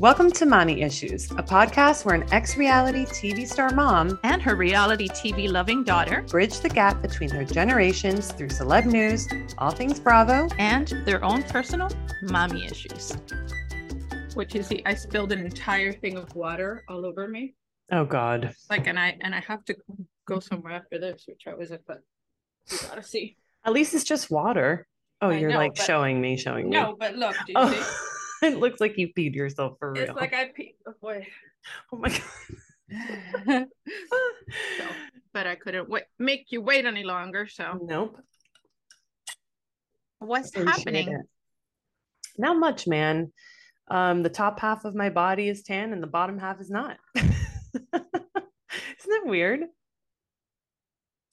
Welcome to Mami Issues, a podcast where an ex reality TV star mom and her reality TV loving daughter bridge the gap between their generations through celeb news, all things Bravo, and their own personal mommy issues. Which is the I spilled an entire thing of water all over me. Oh God. Like and I and I have to go somewhere after this, which I wasn't, but you gotta see. At least it's just water. Oh, I you're know, like but- showing me, showing me. No, but look, do you oh. see? It looks like you peed yourself for real. It's like I pee oh boy. oh my God. so, but I couldn't wait make you wait any longer. So Nope. what's happening? it. Not much, man. Um, the top half of my body is tan and the bottom half is not. Isn't that weird?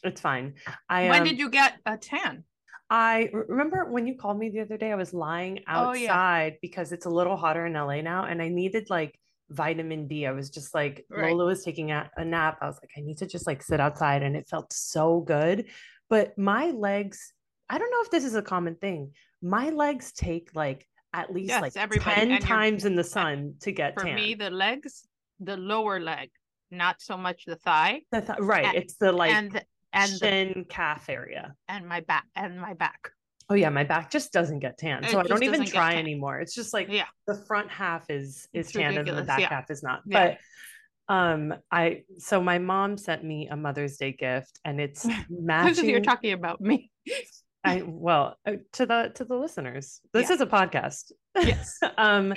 It's fine. I when um, did you get a tan? I remember when you called me the other day, I was lying Oh, yeah. outside because it's a little hotter in LA now and I needed like vitamin D. I was just like Right. Lola was taking a, a nap. I was like, I need to just like sit outside and it felt so good. But my legs, I don't know if this is a common thing. My legs take like at least Yes, like 10 And you're- times in the sun to get For tan. me, the legs, the lower leg, not so much the thigh, The th- right. and- it's the like and the, and the, shin calf area. and my back and my back. Oh yeah, my back just doesn't get tan. It So I don't even try anymore. It's just like Yeah, the front half is is It's tan and the back yeah. half is not. Yeah. But um I so my mom sent me a Mother's Day gift and it's matching you're talking about me. I well uh, to the to the listeners. This Yeah. is a podcast. Yes. um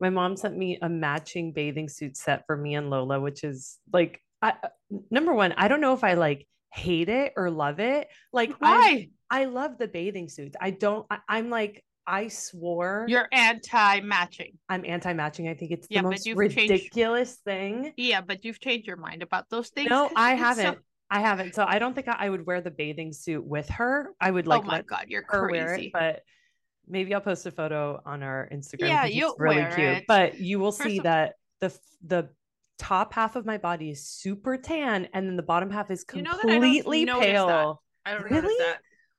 my mom sent me a matching bathing suit set for me and Lola which is like I uh, number 1 I don't know if I like hate it or love it. Like I Why? I love the bathing suits. I don't I, I'm like I swore You're anti-matching. I'm anti-matching. I think it's the Yeah, but most you've changed- ridiculous thing. Yeah, but you've changed your mind about those things. No, I haven't. I haven't. So I don't think I, I would wear the bathing suit with her. I would oh like oh my god, you're wear it, crazy. but maybe I'll post a photo on our Instagram. Yeah, you'll really wear cute. it. But you will First see of- that the the top half of my body is super tan, and then the bottom half is completely You know that I don't completely notice that. pale. I don't Really? notice that.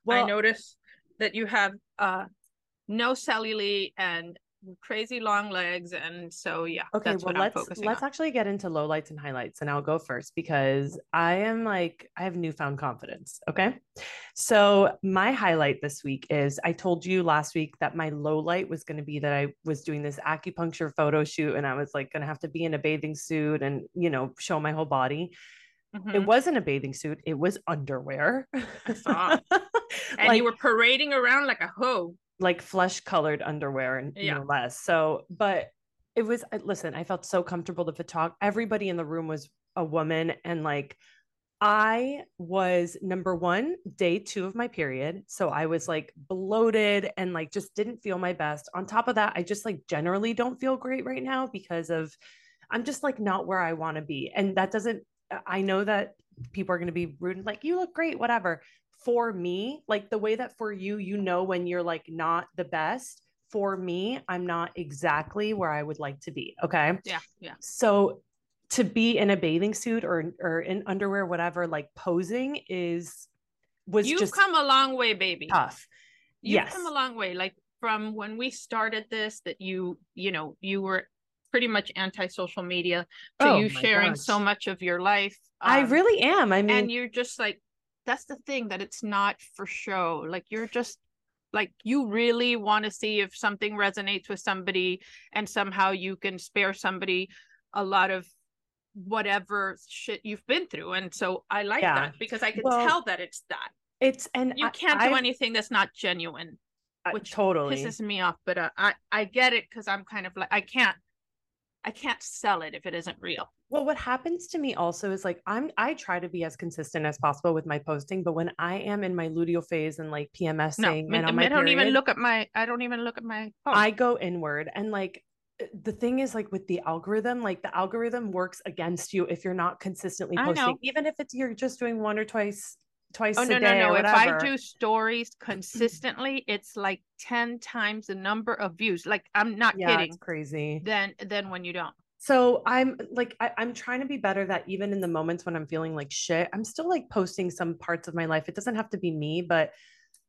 I notice that you have uh no cellulite and crazy long legs, and so yeah. Okay, that's well what let's let's on. actually get into lowlights and highlights, and I'll go first because I am like I have newfound confidence. Okay, so my highlight this week is I told you last week that my low light was going to be that I was doing this acupuncture photo shoot, and I was like going to have to be in a bathing suit and you know show my whole body. It Mhm. wasn't a bathing suit; it was underwear. And like, you were parading around like a hoe. Like flesh colored underwear and Yeah. no less. So, but it was listen, I felt so comfortable. to photog everybody in the room was a woman, and like I was number one, day two of my period. So I was like bloated and like just didn't feel my best. On top of that, I just like generally don't feel great right now because of I'm just like not where I want to be. And that doesn't, I know that people are going to be rude and like, you look great, whatever. For me, like the way that for you, you know, when you're like not the best, for me, I'm not exactly where I would like to be. Okay. Yeah, yeah. So to be in a bathing suit or or in underwear, whatever, like posing is was You've just come a long way, baby. tough. You've yes. come a long way. Like from when we started this, that you, you know, you were pretty much anti-social media to Oh you sharing so much of your life. I um, really am. I mean, and you're just like that's the thing that it's not for show like you're just like you really want to see if something resonates with somebody and somehow you can spare somebody a lot of whatever shit you've been through and so i like Yeah. that because i can Well, tell that it's that it's and you can't do I've- anything that's not genuine I- which totally. pisses me off but uh, i i get it because i'm kind of like i can't i can't sell it if it isn't real Well, what happens to me also is like I'm I try to be as consistent as possible with my posting, but when I am in my luteal phase and like no PMSing I, and on I don't even look at my i don't even look at my phone. I go inward and like uh, the thing is like with the algorithm, like the algorithm works against you if you're not consistently posting, even if it's you're just doing one or twice twice Oh a no, no, no. If I do stories consistently, it's like 10 times the number of views. Like I'm not yeah, kidding. crazy. Then then when you don't. So I'm like I, I'm trying to be better that even in the moments when I'm feeling like shit, I'm still like posting some parts of my life. It doesn't have to be me, but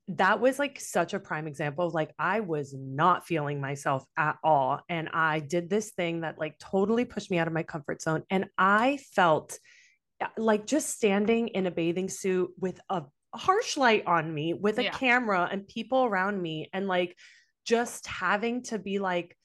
that was like such a prime example of like I was not feeling myself at all. And I did this thing that like totally pushed me out of my comfort zone. And I felt like just standing in a bathing suit with a harsh light on me, with a Yeah. camera and people around me, and like just having to be like,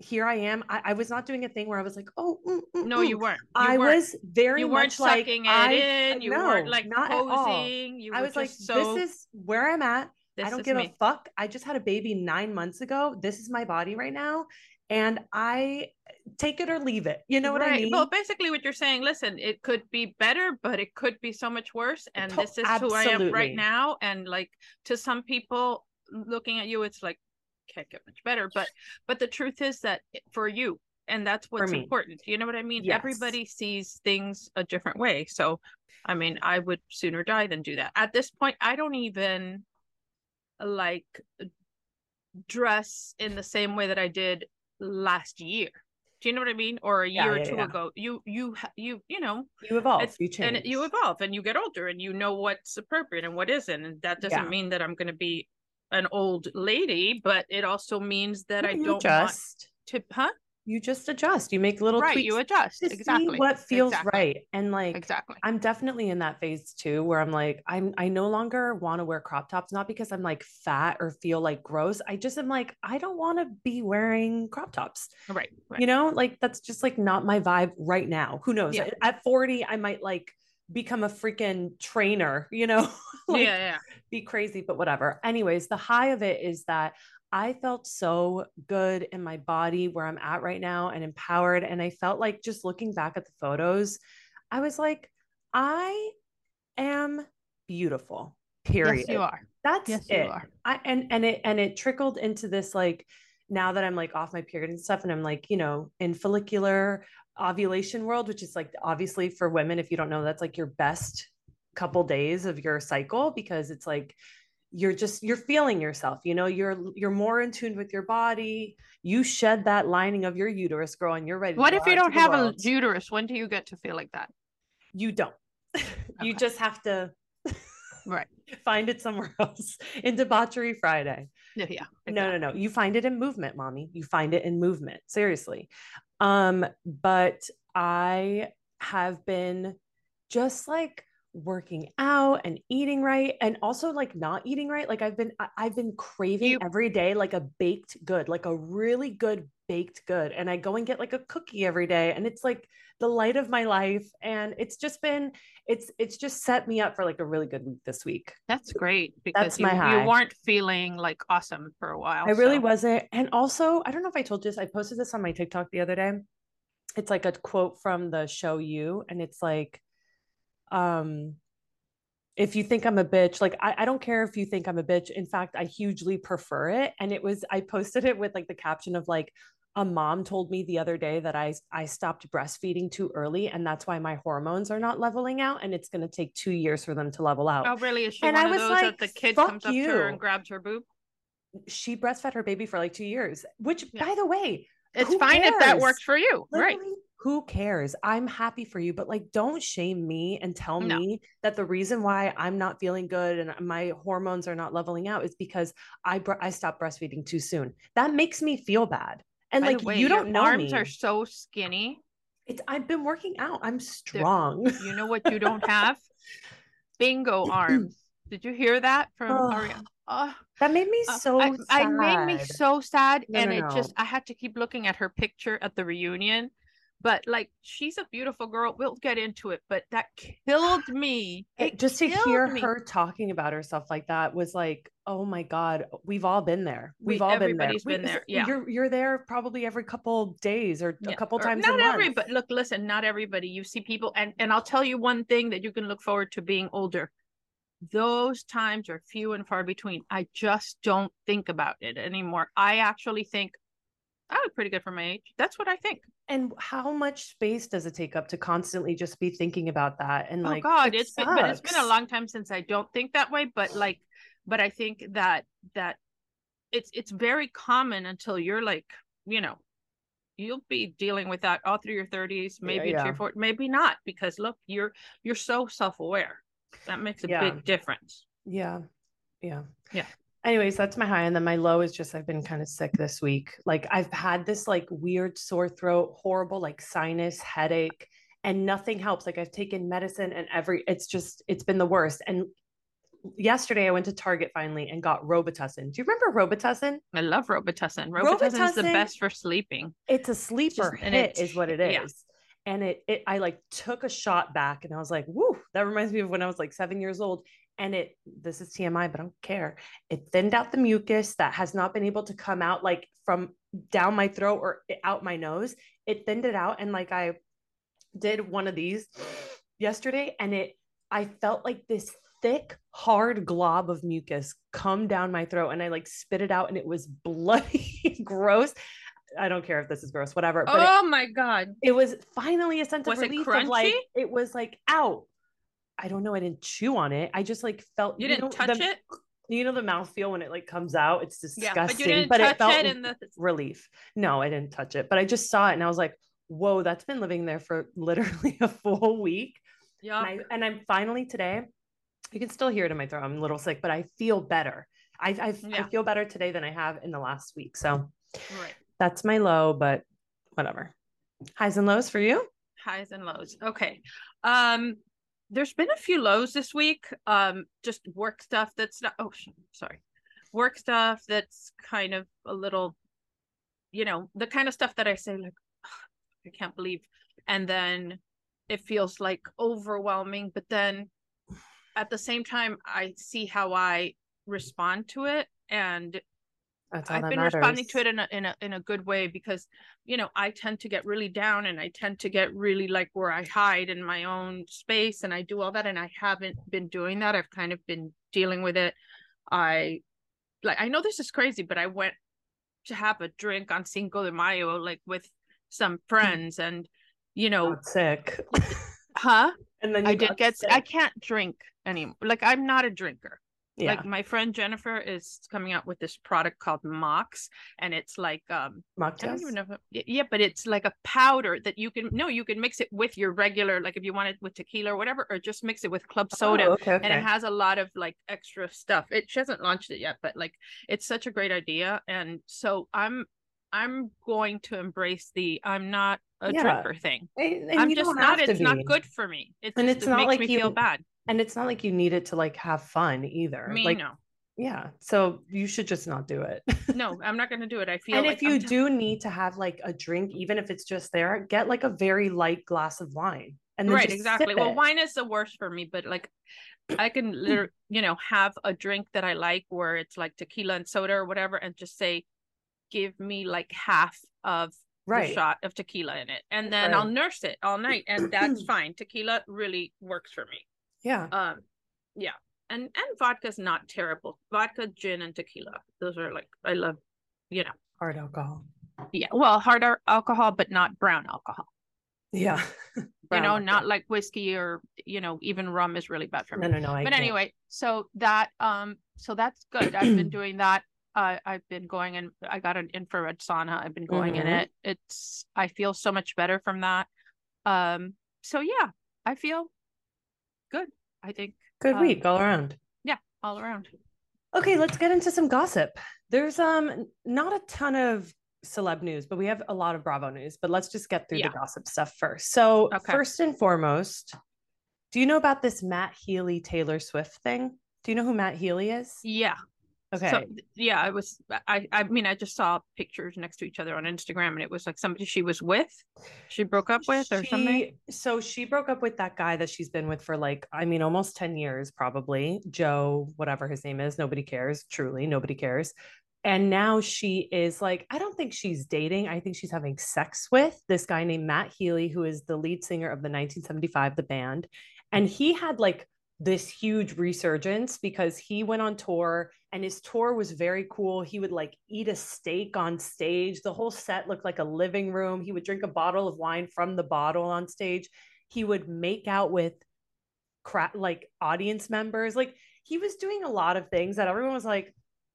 here I am. I, I was not doing a thing where I was like, oh, mm, mm, No, mm. you weren't. You I weren't. was very you weren't much like it I, in. You weren't like not at all. posing. You I was like, so. this is where I'm at. I don't give me. a fuck. I just had a baby nine months ago. This is my body right now. And I take it or leave it. You know what I Right. mean? Well, basically, what you're saying, listen, it could be better, but it could be so much worse. And To- this is who I am right now. And like to some people looking at you, it's like can't get much better. But but the truth is that for you, and that's what's important. You know what I mean? Yes. Everybody sees things a different way. So, I mean, I would sooner die than do that. At this point, I don't even like dress in the same way that I did last year. Do you know what I mean? Or a Yeah, year or yeah, two yeah. ago. You you you you know, you evolve, you change. and you evolve and you get older and you know what's appropriate and what isn't. And that doesn't mean that I'm going to be an old lady, but it also means that No, I you don't want to, huh? You just adjust. You make little right, tweaks you adjust to exactly see what feels exactly. right. And like Exactly. I'm definitely in that phase too, where I'm like, I'm I no longer want to wear crop tops, not because I'm like fat or feel like gross. I just am like, I don't want to be wearing crop tops. Right. right. You know, like that's just like not my vibe right now. Who knows? Yeah. At 40, I might like become a freaking trainer, you know, like yeah, yeah. be crazy, but whatever. Anyways, the high of it is that I felt so good in my body where I'm at right now and empowered. And I felt like just looking back at the photos, I was like, I am beautiful. Period. Yes, you are. That's Yes, it. you are. I and and it and it trickled into this like now that I'm like off my period and stuff, and I'm like, you know, in follicular ovulation world, which is like obviously for women, if you don't know, that's like your best couple days of your cycle because it's like you're just you're feeling yourself you know you're you're more in tune with your body. You shed that lining of your uterus girl and you're ready What if you don't have a uterus? When do you get to feel like that? you don't. You just have to Right. find it somewhere else. In debauchery friday. Yeah. yeah no no no. You find it in movement mommy. You find it in movement. Seriously. Um but i have been just like working out and eating right and also like not eating right like i've been i've been craving You- every day like a baked good like a really good baked good and i go and get like a cookie every day and it's like the light of my life and it's just been it's it's just set me up for like a really good week this week That's great because That's you, my high. you weren't feeling like awesome for a while. I really wasn't. And also, I don't know if I told you this. I posted this on my TikTok the other day. It's like a quote from the show You, and it's like, um, if you think I'm a bitch, like I, I don't care if you think I'm a bitch. In fact, I hugely prefer it. And it was I posted it with like the caption of like a mom told me the other day that I I stopped breastfeeding too early, and that's why my hormones are not leveling out, and it's going to take two years for them to level out. Oh, really? Is she And one I of was those like, that the kid "Fuck comes up to her you." and grabs her boob? She breastfed her baby for like two years, which, Yeah. by the way, It's fine if that cares? works for you, right? Who cares? I'm happy for you, but like, don't shame me and tell No. me that the reason why I'm not feeling good and my hormones are not leveling out is because I bre- I stopped breastfeeding too soon. That makes me feel bad. And By like, way, you don't know My arms me. are so skinny. It's I've been working out. I'm strong. You know what you don't have? Bingo arms. Did you hear that from Oh, Ariana? Oh, that made me uh, so I, I made me so sad, No, and no, it just. I had to keep looking at her picture at the reunion. But like, she's a beautiful girl. We'll get into it, but that killed me. It- It just to hear me. her talking about herself like that was like, oh my god, we've all been there. We've We- all been there. everybody's been there, yeah. you're you're there probably every couple days or a couple or times. Not a month. everybody. Look, listen, not everybody. You see people, and and I'll tell you one thing that you can look forward to being older. Those times are few and far between. I just don't think about it anymore. I actually think I look pretty good for my age. That's what I think. And how much space does it take up to constantly just be thinking about that? And oh, like, oh God, it it's been, but it's been a long time since I don't think that way. But like, but I think that that it's it's very common until you're like, you know, you'll be dealing with that all through your 30s, maybe yeah. your 40s, maybe not, because look, you're you're so self-aware. That makes a Yeah. big difference. Yeah. Yeah. Yeah. Anyways, that's my high. And then my low is just I've been kind of sick this week. Like I've had this like weird sore throat, horrible like sinus headache, and nothing helps. Like I've taken medicine and every it's just it's been the worst. And yesterday I went to Target finally and got Robitussin. Do you remember Robitussin? I love Robitussin. Robitussin is the best for sleeping. It's a sleeper Just- and hit, is what it is. yeah. And it, it, I like took a shot back, and I was like, "Woo!" That reminds me of when I was like seven years old. And it, this is TMI, but I don't care. It thinned out the mucus that has not been able to come out like from down my throat or out my nose. It thinned it out, and like I did one of these yesterday, and it, I felt like this thick, hard glob of mucus come down my throat, and I like spit it out, and it was bloody, gross. I don't care if this is gross, whatever. But it, oh my god. it was finally a sense Was of it relief of like it was like out. I don't know. I didn't chew on it. I just like felt You didn't know, touch the- it? You know the mouthfeel when it like comes out. It's disgusting. Yeah, but you didn't but touch it felt it in the relief. No, I didn't touch it, but I just saw it and I was like, "Whoa, that's been living there for literally a full week." yeah. And, I, and I'm finally today. You can still hear it in my throat. I'm a little sick, but I feel better. I I, I Yeah. feel better today than I have in the last week. So Right. that's my low, but whatever. Highs and lows for you. highs and lows. Okay. Um there's been a few lows this week. Um just work stuff that's not oh sorry. Work stuff that's kind of a little you know, the kind of stuff that I say like I can't believe and then it feels like overwhelming but then at the same time I see how I respond to it and I've been responding to it in a in a in a good way because you know I tend to get really down and I tend to get really like where I hide in my own space and I do all that and I haven't been doing that. I've kind of been dealing with it. I like I know this is crazy, but I went to have a drink on Cinco de Mayo like with some friends and you know, got sick. huh? and then you I did get sick. I can't drink anymore. Like I'm not a drinker. Yeah. Like my friend Jennifer is coming out with this product called Mox and it's like um I don't even know. If, yeah, but it's like a powder that you can. No, you can mix it with your regular, like if you want it with tequila or whatever, or just mix it with club soda. Oh, okay, okay. And it has a lot of like extra stuff. It she hasn't launched it yet, but like it's such a great idea. And so I'm I'm going to embrace the I'm not a Yeah. drinker thing. And- and I'm just not. It's not good for me. It And it's it not makes like me feel bad. And it's not like you need it to like have fun either. Me like no, yeah. So you should just not do it. no, I'm not going to do it. I feel and like if you I'm t- do need to have like a drink, even if it's just there, get like a very light glass of wine. And then right exactly well wine is the worst for me but like i can literally you know have a drink that i like where it's like tequila and soda or whatever and just say give me like half of right. the shot of tequila in it and then i'll nurse it all night and that's fine tequila really works for me Yeah. um yeah and and vodka's not terrible vodka gin and tequila those are like i love you know Hard alcohol. yeah well hard alcohol but not brown alcohol Yeah. you know not like whiskey or you know even rum is really bad for me No, no, no. I but can't. anyway so that um so that's good i've been doing that uh, i've been going and i got an infrared sauna i've been going in Mhm. it it's i feel so much better from that um so yeah i feel i think Good um, week all around. Yeah, all around Okay, let's get into some gossip. There's um not a ton of celeb news, but we have a lot of Bravo news. But let's just get through Yeah. the gossip stuff first. So Okay. first and foremost, do you know about this Matt Healy Taylor Swift thing? Do you know who Matt Healy is? yeah Okay. so yeah i was i i mean i just saw pictures next to each other on instagram and it was like somebody she was with she broke up with or something So she broke up with that guy that she's been with for like, I mean, almost 10 years, probably. Joe, whatever his name is. Nobody cares. Truly, nobody cares. And now she is like, I don't think she's dating. I think she's having sex with this guy named Matt Healy, who is the lead singer of the 1975, the band. And he had like this huge resurgence because he went on tour and his tour was very cool. He would like eat a steak on stage. The whole set looked like a living room. He would drink a bottle of wine from the bottle on stage. He would make out with crap like audience members. Like he was doing a lot of things that everyone was like,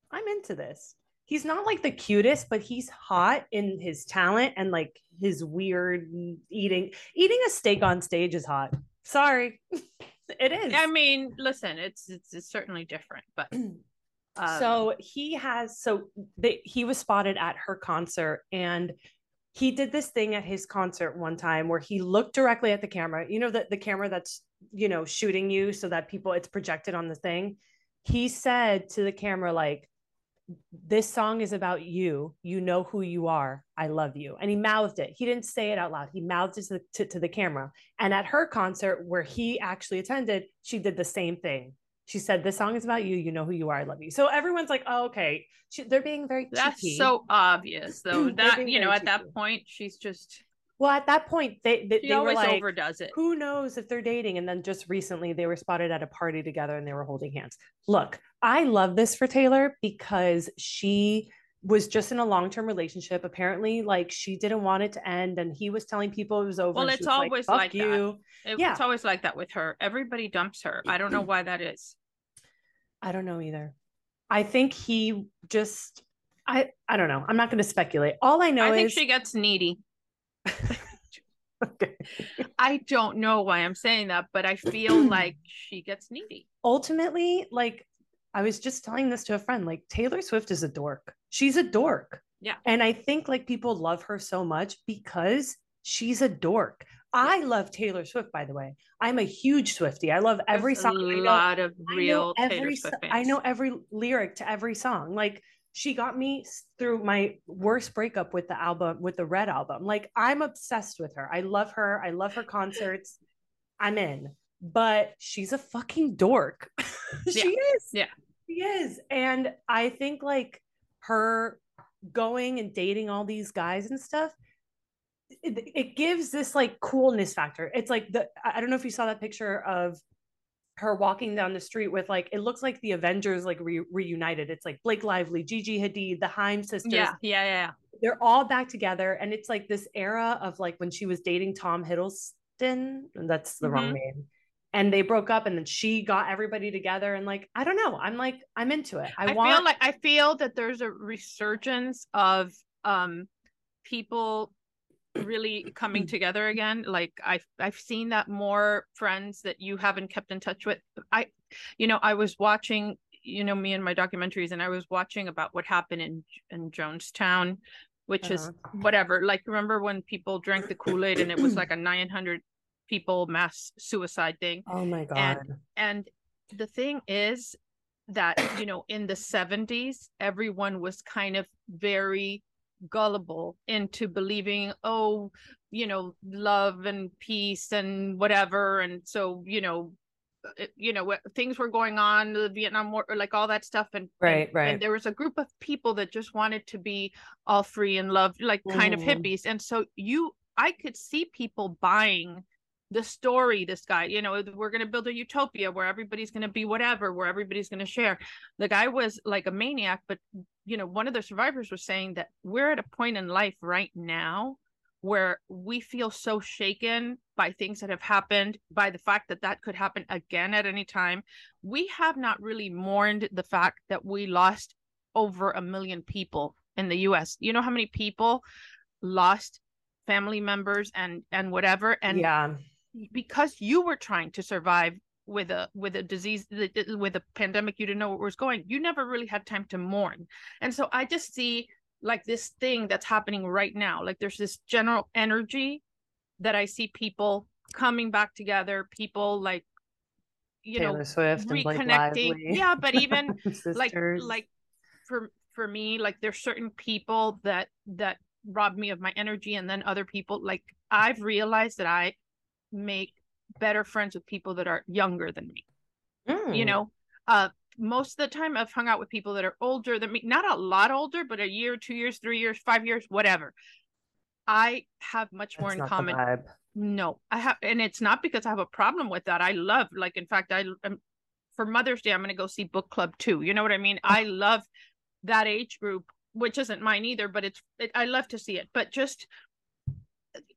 I'm into this. He's not like the cutest, but he's hot in his talent and like his weird eating. Eating a steak on stage is hot. Sorry. it is. i mean listen it's it's, it's certainly different but Um, so he has so they, he was spotted at her concert and he did this thing at his concert one time where he looked directly at the camera you know that the camera that's you know shooting you so that people it's projected on the thing he said to the camera like this song is about you you know who you are i love you and he mouthed it he didn't say it out loud he mouthed it to the, to, to the camera and at her concert where he actually attended she did the same thing she said, "This song is about you. You know who you are. I love you." So everyone's like, "Oh, okay." She, they're being very. that's cheeky. so obvious, though. That you know, at that point, she's just Well, at that point, they they, she they were always like, overdoes it. "Who knows if they're dating?" And then just recently, they were spotted at a party together and they were holding hands. Look, I love this for Taylor because she was just in a long term relationship. Apparently, like she didn't want it to end, and he was telling people it was over. Well, it's was always "Fuck like that. you. It- yeah. It's always like that with her. Everybody dumps her. I don't know why that is. I don't know either. I think he just I I don't know. I'm not going to speculate. All I know is I think is she gets needy. Okay. I don't know why I'm saying that, but I feel like she gets needy. ultimately like I was just telling this to a friend like Taylor Swift is a dork. She's a dork. Yeah. And I think like people love her so much because she's a dork. I love Taylor Swift by the way. I'm a huge Swiftie. I love every There's song. I A know- lot of I real every Taylor Swift fans. I know every lyric to every song. Like she got me through my worst breakup with the album with the Red album. Like I'm obsessed with her. I love her. I love her concerts. I'm in. But she's a fucking dork. she is. Yeah. She is. And I think like her going and dating all these guys and stuff it, it gives this like coolness factor. It's like the I don't know if you saw that picture of her walking down the street with like it looks like the Avengers like re- reunited. It's like Blake Lively, Gigi Hadid, the Haim sisters. Yeah, yeah, yeah. They're all back together, and it's like this era of like when she was dating Tom Hiddleston. and That's the wrong Mhm. name. And they broke up, and then she got everybody together, and like I don't know. I'm like I'm into it. I, I, want feel like I feel that there's a resurgence of um people really coming together again. Like I've I've seen that more friends that you haven't kept in touch with. I you know, I was watching, you know, me and my documentaries and I was watching about what happened in in Jonestown, which is Uh-huh. whatever. Like remember when people drank the Kool-Aid and it was like a 900 people mass suicide thing? Oh my god. And- and the thing is that you know in the 70s everyone was kind of very gullible into believing oh you know love and peace and whatever and so you know it- you know what- things were going on the vietnam war or like all that stuff and Right, and, right. and there was a group of people that just wanted to be all free and love like kind of Mhm. hippies and so you i could see people buying the story this guy you know we're going to build a utopia where everybody's going to be whatever where everybody's going to share the guy was like a maniac but you know one of the survivors was saying that we're at a point in life right now where we feel so shaken by things that have happened by the fact that that could happen again at any time. We have not really mourned the fact that we lost over a million people in the US you know how many people lost family members and and whatever? And yeah. because you were trying to survive with a with a disease with a pandemic you didn't know where it was going you never really had time to mourn. And so i just see like this thing that's happening right now like there's this general energy that i see people coming back together people like you Taylor know Swift reconnecting. Yeah but even like like for for me like there's certain people that that rob me of my energy and then other people like i've realized that i make better friends with people that are younger than me you Mm. know uh most of the time i've hung out with people that are older than me not a lot older but a year two years three years five years whatever i have much more in common no, I have, and it's not because I have a problem with that. I love, like, in fact, I um, for Mother's Day, I'm going to go see book club too. You know what I mean? I love that age group, which isn't mine either, but it's, it, I love to see it. But just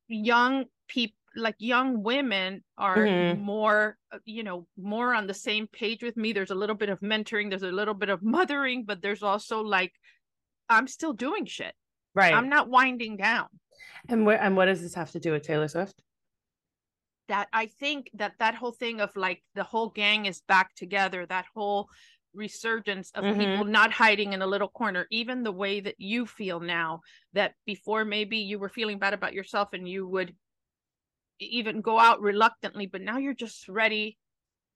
young people, like young women, are Mhm. more, uh, you know, more on the same page with me. There's a little bit of mentoring, there's a little bit of mothering, but there's also like, I'm still doing shit. Right. I'm not winding down. and where and what does this have to do with Taylor Swift? that I think that that whole thing of like the whole gang is back together, that whole resurgence of Mhm. people not hiding in a little corner even the way that you feel now that before maybe you were feeling bad about yourself and you would even go out reluctantly but now you're just ready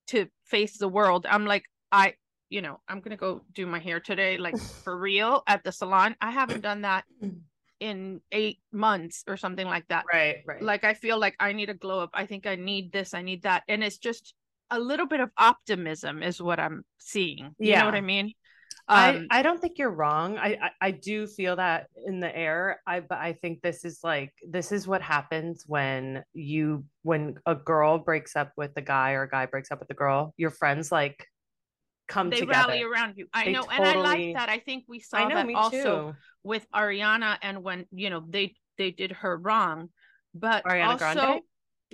to face the world. I'm like i you know i'm gonna go do my hair today like for real at the salon. I haven't done that in eight months or something like that. Right, right. like i feel like i need a glow up. I think i need this i need that. And it's just a little bit of optimism is what i'm seeing. You know what i mean? I, Um, I don't think you're wrong. I, I I do feel that in the air. I but I think this is like this is what happens when you when a girl breaks up with a guy or a guy breaks up with a girl. Your friends like come together. they together. rally around you i They know and i like that i think we saw I know, that also too. with ariana and when you know they they did her wrong but Ariana also Grande?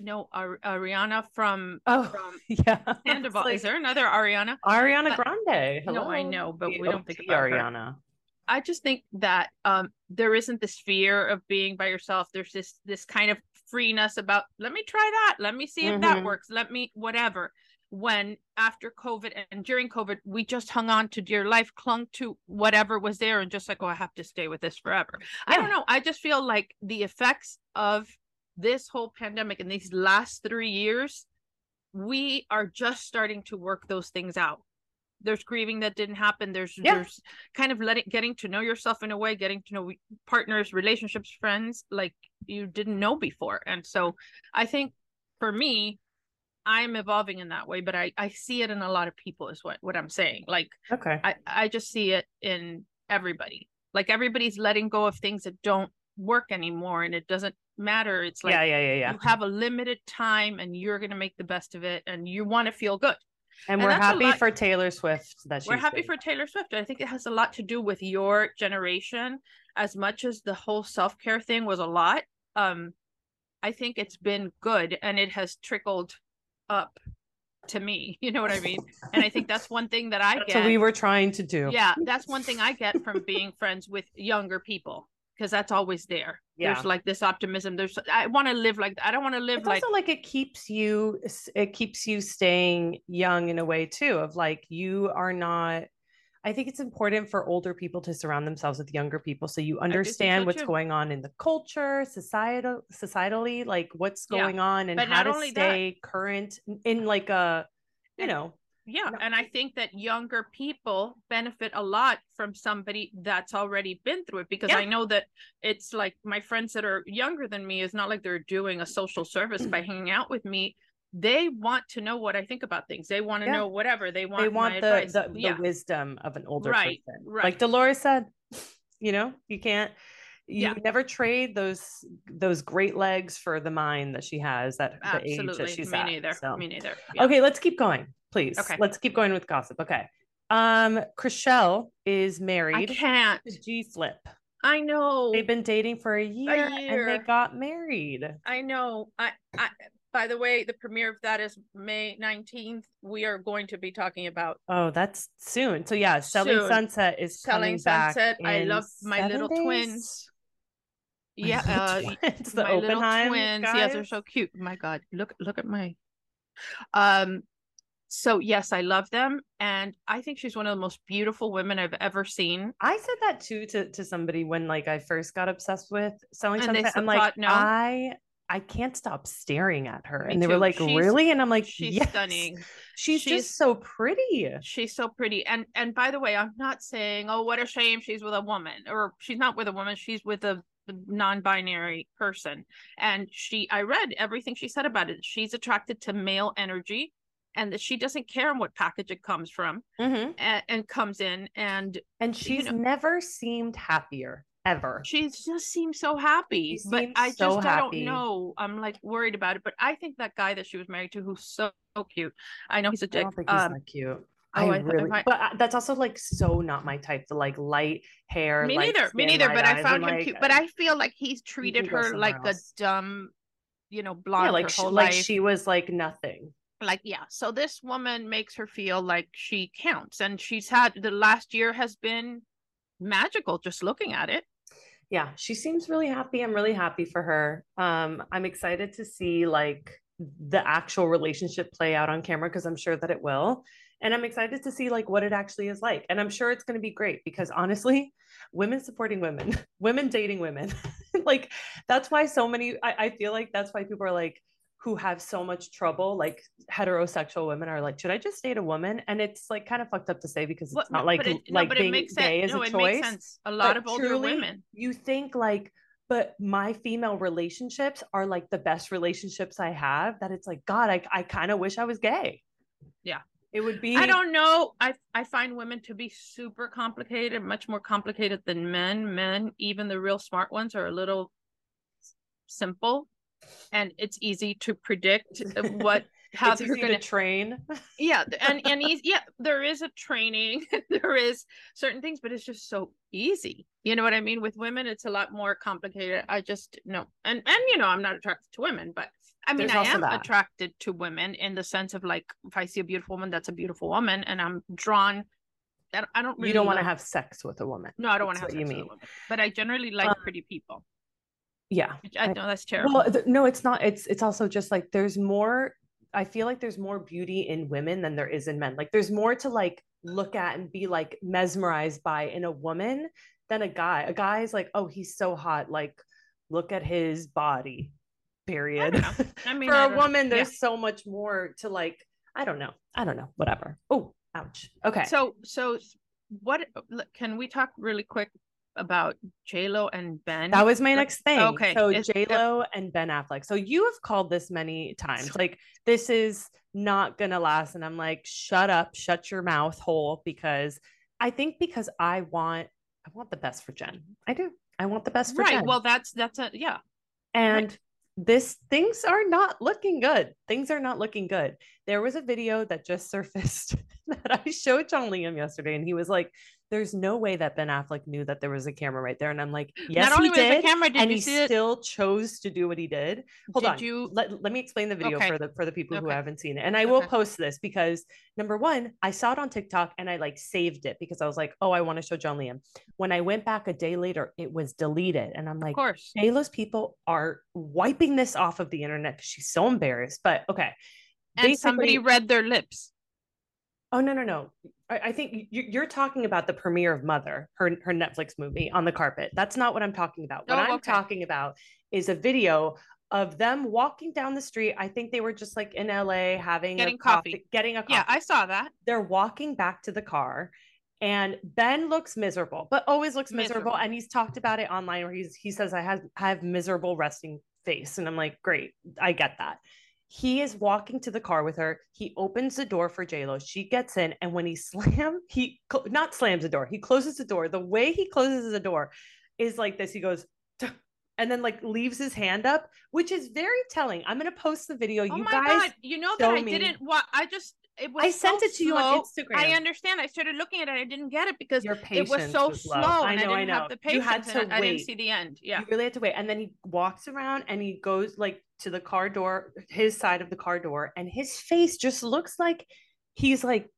No Ar- ariana from Oh, from yeah. sandoval It's is there another ariana Ariana Grande? No, I know, but we don't think about her. Ariana. I just think that um there isn't this fear of being by yourself. There's this this kind of freeness about let me try that. Let me see if that Mhm. works. Let me whatever. When after COVID and during COVID, we just hung on to dear life, clung to whatever was there, and just like, oh, I have to stay with this forever. I don't know. I just feel like the effects of this whole pandemic in these last three years, we are just starting to work those things out. There's grieving that didn't happen. There's Yeah. there's kind of letting getting to know yourself in a way getting to know partners relationships friends like you didn't know before. And so i think for me i'm evolving in that way but i i see it in a lot of people is what what i'm saying. Like Okay. i i just see it in everybody. Like everybody's letting go of things that don't work anymore and it doesn't matter it's like yeah, yeah, yeah, yeah. you have a limited time and you're going to make the best of it and you want to feel good And and we're happy lot- for Taylor Swift that we're happy for Taylor Swift. I think it has a lot to do with your generation as much as the whole self-care thing was a lot. Um I think it's been good and it has trickled up to me. You know what I mean? And I think that's one thing that I get. what we were trying to do. yeah, that's one thing I get from being friends with younger people because that's always there. Yeah. There's like this optimism. There's I want to live like I don't want to live it's like also like it keeps you it keeps you staying young in a way too of like you are not i think it's important for older people to surround themselves with younger people so you understand so what's too. going on in the culture societal societally like what's Yeah, going on and but how not to only that- stay current in like a you know Yeah, and I think that younger people benefit a lot from somebody that's already been through it because Yeah. I know that it's like my friends that are younger than me is not like they're doing a social service by hanging out with me. They want to know what I think about things. They want to Yeah. know whatever they want. they want the the, the yeah, wisdom of an older Right, person right. like dolores said you know you can't you never trade those those great legs for the mind that she has at the age that absolutely. she's Me at neither. so. Me neither. Okay let's keep going please Okay. let's keep going with gossip okay um Chrishell is married. I can't. G Flip I know. they've been dating for a year, and they got married I know. I, I by the way, the premiere of that is May 19th. We are going to be talking about oh that's soon so yeah selling Soon. sunset is coming Selling back Sunset. I love my little days? twins. My Yeah, little uh, twins, the my little twins. Yes, they're so cute. My God, look look at my. Um, so yes, I love them, and I think she's one of the most beautiful women I've ever seen. I said that too to, to somebody when like I first got obsessed with selling And sunset. I'm like, thought no? I I can't stop staring at her. Me and they were like, She's- really? And I'm like, She's yes. stunning. She's, She's- just so pretty. She's so pretty. And and by the way, I'm not saying, oh, what a shame she's with a woman, or she's not with a woman. She's with a non-binary person. And she, I read everything she said about it. She's attracted to male energy, and that she doesn't care what package it comes from, Mhm. and, and comes in, and And she's know- never seemed happier ever. she just seems so happy. She But I so just I don't know. I'm like worried about it. But I think that guy that she was married to, who's so, so cute. I know he's a dick. don't think he's Um, that cute. oh, I I really, I- but uh, that's also like so not my type. The like light hair. me light neither me neither but i found him like, cute but uh, i feel like he's treated go her like else. a dumb you know blonde yeah, like her she, like she was like nothing. Like yeah so this woman makes her feel like she counts and she's had the last year has been magical just looking at it yeah she seems really happy i'm really happy for her um i'm excited to see like the actual relationship play out on camera because i'm sure that it will and I'm excited to see like what it actually is like. And I'm sure it's going to be great because honestly, women supporting women, women dating women, like that's why so many. I, I feel like that's why people are like who have so much trouble, like heterosexual women are like, should I just date a woman? And it's like kind of fucked up to say because it's not like it, like no, being gay is no, a choice. A lot but of older truly, women. You think like but my female relationships are like the best relationships I have that it's like, God, I, I kind of wish I was gay. Yeah. It would be. I don't know. I, I find women to be super complicated, much more complicated than men. Men, even the real smart ones, are a little simple and it's easy to predict what how it's they're going to train. yeah, and and easy, yeah, there is a training, there is certain things, but it's just so easy. You know what I mean? With women, it's a lot more complicated. I just know, and and you know, I'm not attracted to women, but I mean, There's I am that. attracted to women in the sense of like, if I see a beautiful woman, that's a beautiful woman, and I'm drawn. I don't really. You don't want to have sex with a woman. No, I don't want to have sex you mean. with a woman. But I generally like um, pretty people. Yeah, I know that's terrible. Well, th- no, it's not. It's it's also just like there's more I feel like there's more beauty in women than there is in men. Like there's more to like look at and be like mesmerized by in a woman than a guy. A guy is like, oh, he's so hot. Like, look at his body. Period. I, I mean, for a woman, there's yeah. so much more to like. I don't know. I don't know. Whatever. Oh, ouch. Okay. So so what can we talk really quick about J Lo and Ben. That was my next thing. Okay, so J Lo and Ben Affleck. So you have called this many times. Like this is not gonna last, and I'm like, shut up, shut your mouth hole, because I think because I want, I want the best for Jen. I do. I want the best for Jen. right. Jen. Well, that's that's a yeah. And right. this things are not looking good. Things are not looking good. There was a video that just surfaced that I showed John Liam yesterday, and he was like, there's no way that Ben Affleck knew that there was a camera right there. And I'm like, yes, Not only he did, camera, did and he still it? chose to do what he did. Hold did on, you... let, let me explain the video okay. for the for the people okay. who haven't seen it. And I okay. will post this because number one, I saw it on TikTok and I like saved it because I was like, oh, I want to show John Liam. When I went back a day later, it was deleted, and I'm like, of course, J-Lo's people are wiping this off of the internet because she's so embarrassed. But okay, and Basically, somebody read their lips. Oh no no no! I, I think you're talking about the premiere of Mother, her her Netflix movie on the carpet. That's not what I'm talking about. What oh, I'm talking about is a video of them walking down the street. I think they were just like in LA having getting coffee, coffee, getting a coffee. Yeah, I saw that. They're walking back to the car and Ben looks miserable, but always looks miserable. miserable. And he's talked about it online where he's he says I have I have miserable resting face. And I'm like, great, I get that. He is walking to the car with her. He opens the door for JLo. She gets in. And when he slams, he not slams the door, he closes the door. The way he closes the door is like this. He goes, and then like leaves his hand up, which is very telling. I'm gonna post the video. Oh you guys, God. you know that I me. didn't. What I just it was. I sent it to you on Instagram. I understand. I started looking at it. I didn't get it because Your it was so was slow. I know. I, I know. Have the patience, you had to wait. I didn't see the end. Yeah, you really had to wait. And then he walks around and he goes like to the car door, his side of the car door, and his face just looks like he's like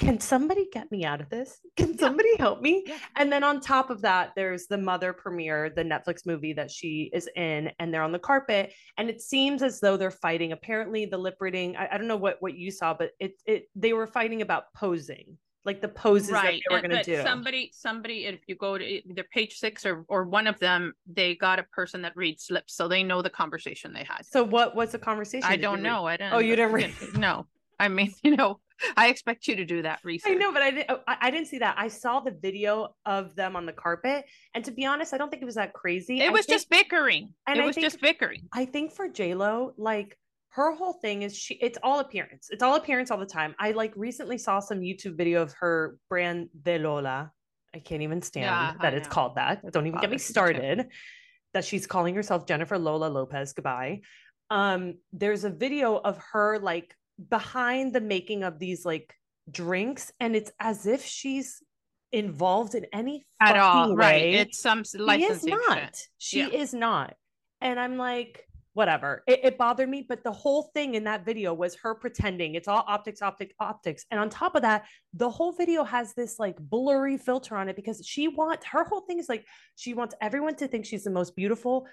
can somebody get me out of this? Can somebody yeah. help me? Yeah. And then on top of that, there's the mother premiere, the Netflix movie that she is in, and they're on the carpet. And it seems as though they're fighting. Apparently, the lip reading, I, I don't know what, what you saw, but it it they were fighting about posing. Like the poses right. that they were going to do. Somebody, somebody, if you go to either page six or or one of them, they got a person that reads lips, so they know the conversation they had. So what was the conversation? I don't know. Read? I didn't. Oh, you didn't read? No, I mean, you know, I expect you to do that research. I know, but I didn't. I, I, didn't see that. I saw the video of them on the carpet, and to be honest, I don't think it was that crazy. It I was think, just bickering. And it I was think, just bickering. I think for J Lo, like her whole thing is she. It's all appearance. It's all appearance all the time. I like recently saw some YouTube video of her brand Delola. I can't even stand yeah, that it's called that. Don't even get me started. That she's calling herself Jennifer Lola Lopez. Goodbye. Um, there's a video of her like behind the making of these like drinks and it's as if she's involved in any at all way. right it's some licensing she is not shit. she yeah. is not and i'm like whatever. It, it, bothered me, but the whole thing in that video was her pretending it's all optics, optics, optics. And on top of that, the whole video has this like blurry filter on it because she wants her whole thing is like she wants everyone to think she's the most beautiful,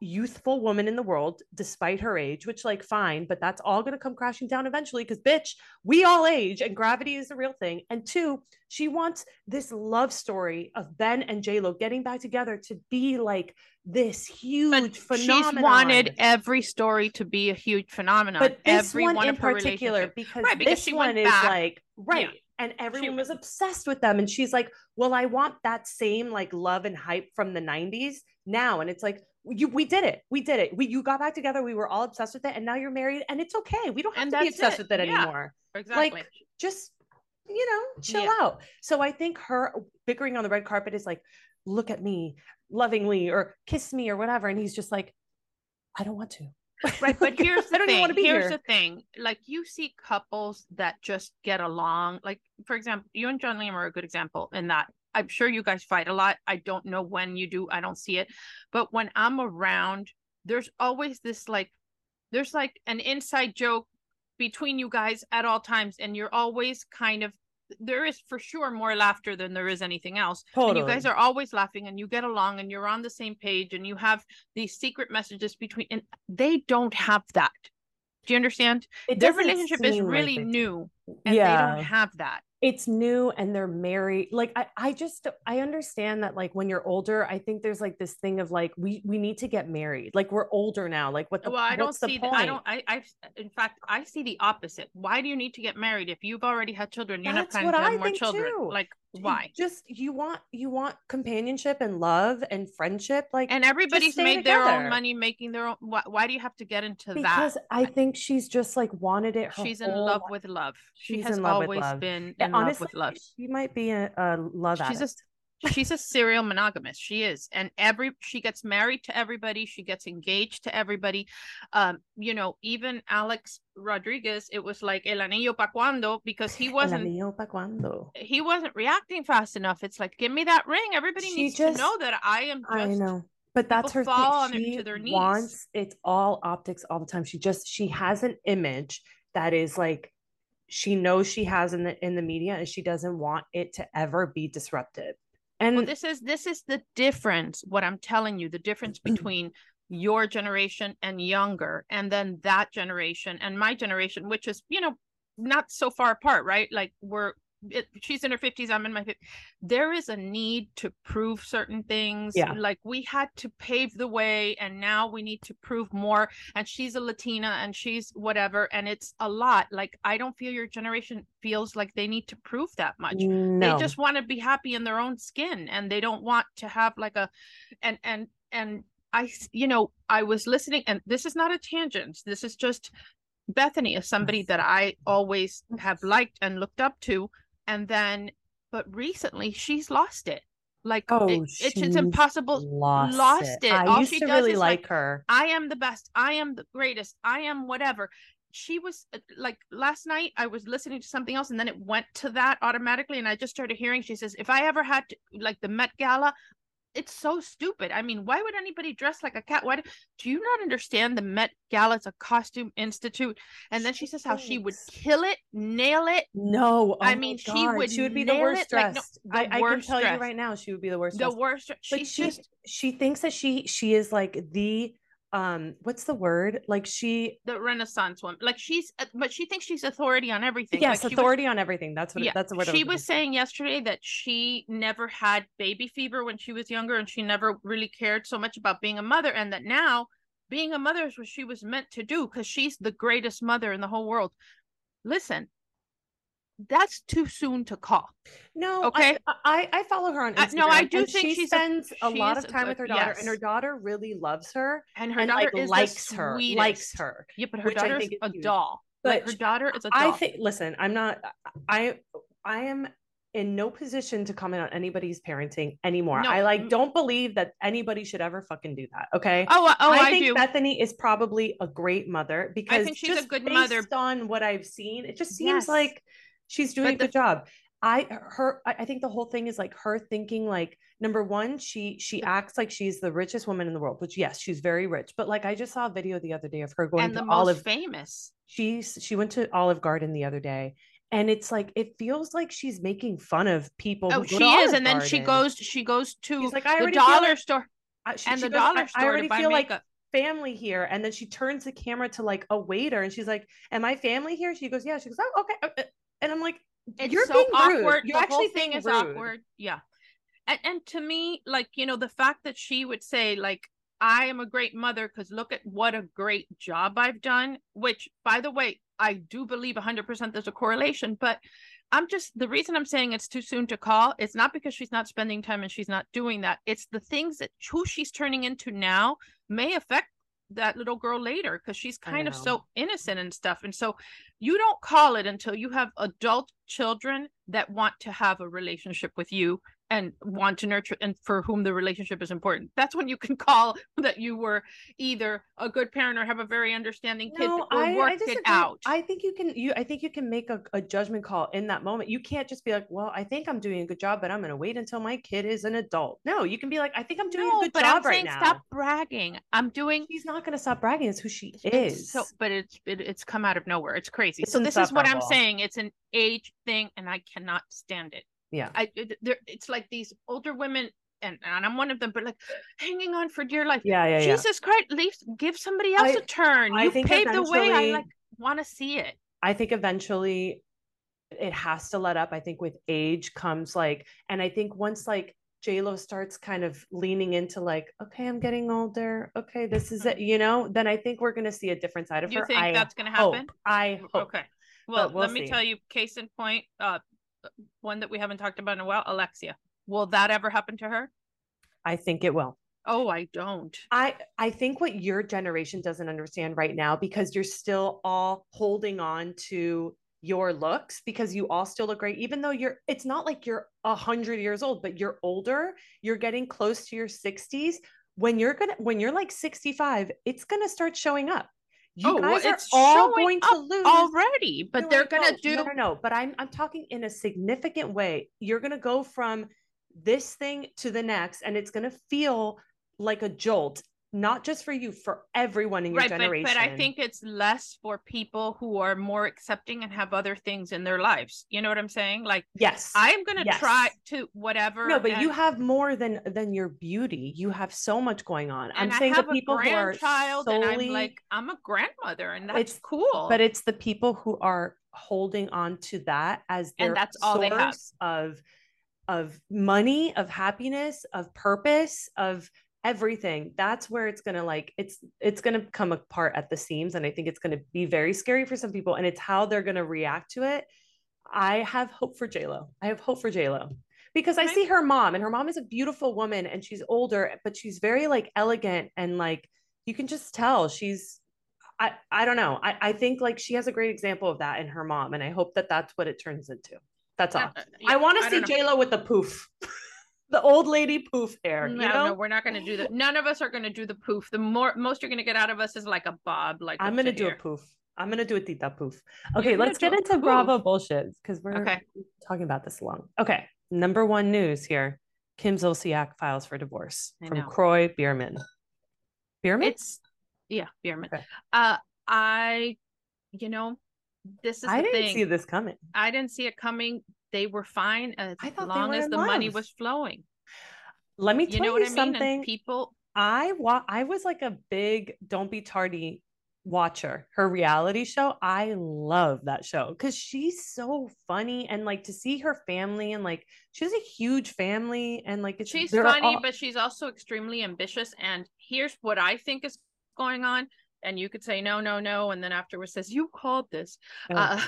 youthful woman in the world, despite her age, which like fine, but that's all gonna come crashing down eventually because bitch, we all age and gravity is a real thing. And two, she wants this love story of Ben and JLo getting back together to be like this huge but phenomenon. She's wanted every story to be a huge phenomenon. But this every one, one in particular, because, right, because this one is back. like right. Yeah. And everyone she, was obsessed with them. And she's like, Well, I want that same like love and hype from the 90s now. And it's like, you we did it. We did it. We you got back together. We were all obsessed with it. And now you're married and it's okay. We don't have and to be obsessed it. with it yeah, anymore. Exactly. Like just you know, chill yeah. out. So I think her bickering on the red carpet is like, look at me lovingly or kiss me or whatever. And he's just like, I don't want to. Right. But here's the thing. here's here. the thing. Like you see couples that just get along. Like, for example, you and John Liam are a good example in that. I'm sure you guys fight a lot. I don't know when you do. I don't see it. But when I'm around, there's always this like, there's like an inside joke between you guys at all times. And you're always kind of there is for sure more laughter than there is anything else. Totally. And you guys are always laughing and you get along and you're on the same page and you have these secret messages between and they don't have that. Do you understand? Their relationship is really like new and yeah. they don't have that. It's new and they're married. Like I, I just i understand that like when you're older i think there's like this thing of like we we need to get married. Like we're older now. Like what the well i don't see the, i don't i i in fact i see the opposite. Why do you need to get married? If you've already had children you're That's not planning to have I more children. too. like why? just you want you want companionship and love and friendship? Like and everybody's made together. their own money making their own why, why do you have to get into because that? Because i think she's just like wanted it she's in love life. with love she she's has always been in honestly, love with love. she might be a, a love she's addict. a she's a serial monogamous she is. And every she gets married to everybody. She gets engaged to everybody. Um you know even alex rodriguez it was like el anillo pa cuando because he wasn't el pa cuando. he wasn't reacting fast enough. It's like give me that ring. Everybody she needs just, to know that i am just, i know. But that's her fall thing. she their knees. wants it's all optics all the time. She just she has an image that is like she knows she has in the in the media and she doesn't want it to ever be disrupted. And well, this is this is the difference what i'm telling you the difference between your generation and younger and then that generation and my generation which is you know not so far apart right? Like we're it, she's in her 50s i'm in my 50s there is a need to prove certain things. Yeah. like we had to pave the way and now we need to prove more and she's a latina and she's whatever and it's a lot. Like i don't feel your generation feels like they need to prove that much. No. they just want to be happy in their own skin and they don't want to have like a and and and i you know i was listening and this is not a tangent. This is just Bethenny is somebody that I always have liked and looked up to and then but recently she's lost it like oh, it, it's, it's impossible lost, lost it, it. I All used to really like, like her. I am the best. I am the greatest. I am whatever. She was uh, like last night. I was listening to something else, and then it went to that automatically, and I just started hearing. She says, "If I ever had to, like the Met Gala, it's so stupid. I mean, why would anybody dress like a cat? Why do, do you not understand the Met Gala is a costume institute? And then she says how she would kill it, nail it. No, oh I mean she would she would be the worst dressed. Like, no, the I, worst I, can tell dressed. you right now, she would be the worst. The dressed. worst. But she just she thinks that she she is like the um what's the word? Like she the renaissance woman. Like she's uh, but she thinks she's authority on everything. Yes like authority was, on everything. That's what yeah, it, that's what she was, was saying yesterday that she never had baby fever when she was younger and she never really cared so much about being a mother and that now being a mother is what she was meant to do because she's the greatest mother in the whole world. Listen that's too soon to call. No, okay. I I, I follow her on uh, Instagram. no, I do think she spends a, a lot of time with her daughter, yes. and her daughter really loves her, and her and daughter like, likes her, likes her. Yeah, but her daughter's a cute. doll. But like, her daughter is a doll. I think. Listen, I'm not. I I am in no position to comment on anybody's parenting anymore. No. I like don't believe that anybody should ever fucking do that. Okay. Oh, uh, oh, I, I think do. Bethenny is probably a great mother because I think she's a good mother. On what I've seen, it just seems yes. like she's doing but a good the, job. I her I think the whole thing is like her thinking like number one, she she acts like she's the richest woman in the world, which yes, she's very rich. But like I just saw a video the other day of her going and to the Olive. famous. She's she went to Olive Garden the other day, and it's like it feels like she's making fun of people. Oh, she is, and then she goes she goes to She's like, I the dollar like- store I- she- and she the goes, dollar "I- I store to already feel like makeup. family here, and then she turns the camera to like a waiter, and she's like, "Am I family here?" She goes, "Yeah." She goes, "Oh, okay." Uh, uh, uh, uh," And I'm like, it's You're so being rude. awkward. You're the actually whole thing is rude. awkward. Yeah. And and to me, like, you know, the fact that she would say, like, I am a great mother because look at what a great job I've done, which by the way, I do believe 100% there's a correlation, but I'm just the reason I'm saying it's too soon to call. It's not because she's not spending time and she's not doing that. It's the things that who she's turning into now may affect that little girl later because she's kind of so innocent and stuff. And so you don't call it until you have adult children that want to have a relationship with you and want to nurture and for whom the relationship is important. That's when you can call that you were either a good parent or have a very understanding kid no, or I, work I it out. I think you can you I think you can make a, a judgment call in that moment. You can't just be like, "Well, I think I'm doing a good job, but I'm going to wait until my kid is an adult." No, you can be like, "I think I'm doing no, a good but job I'm right saying now." stop bragging. I'm doing She's not going to stop bragging. It's who she it's is. so but it's it, it's come out of nowhere. It's crazy. It's so this is what I'm saying. It's an age thing and I cannot stand it. Yeah. I there, it's like these older women, and, and I'm one of them, but like hanging on for dear life. Yeah, yeah, yeah. Jesus Christ, leave, give somebody else I- a turn. I You paved the way. I like want to see it. I think eventually it has to let up. I think with age comes like, and I think once like J Lo starts kind of leaning into like, okay, I'm getting older. Okay, this is it. You know, then I think we're gonna see a different side of Mm-hmm. You think I that's gonna hope. happen? I hope. Okay. Well, we'll let me tell you, case in point, uh, one that we haven't talked about in a while, Alexia. Will that ever happen to her? I think it will. Oh, I don't. I I think what your generation doesn't understand right now because you're still all holding on to your looks because you all still look great even though you're it's not like you're a hundred years old but you're older you're getting close to your 60s when you're gonna when you're like 65 it's gonna start showing up you oh, well, guys are it's all going to lose already, but they're gonna know. do. no, no, no. But I'm I'm talking in a significant way. You're gonna go from this thing to the next, and it's gonna feel like a jolt, not just for you, for everyone in your right but, generation. but i think it's less for people who are more accepting and have other things in their lives you know what i'm saying like yes, i'm gonna Yes. try to whatever no, but you have more than than your beauty. You have so much going on. I'm and saying I have the people who are grandchild and i'm like i'm a grandmother and that's It's- cool but it's the people who are holding on to that as their And that's all they have. of of money of happiness of purpose of everything that's where it's gonna like it's it's gonna come apart at the seams and i think it's gonna be very scary for some people and it's how they're gonna react to it i have hope for j-lo i have hope for j-lo because i see her mom and her mom is a beautiful woman and she's older but she's very like elegant and like you can just tell she's I, I don't know. I, I think like she has a great example of that in her mom, and I hope that that's what it turns into. That's all. Uh, uh, I want to see don't. J Lo with the poof, the old lady poof hair. no, you know, no, we're not going to do that. None of us are going to do the poof. The more most you're going to get out of us is like a bob. Like I'm gonna it do a poof. I'm gonna do a tita poof. Okay, let's get into poof. Bravo bullshit because we're Okay. talking about this long. Okay, number one news here: Kim Zolciak files for divorce I from know. Kroy Biermann. Biermann. It's yeah, Biermann. Okay. Uh, I, you know, this is I didn't thing. see this coming. I didn't see it coming. They were fine as I thought they long as the money was flowing. Let me You tell know you, what I mean? something. People, I wa- I was like a big Don't Be Tardy watcher. Her reality show, I love that show because she's so funny and like to see her family and like she has a huge family and like it's she's funny, all- but she's also extremely ambitious. And here's what I think is going on. And you could say no, no, no, and then afterwards says you called this. Oh, Uh,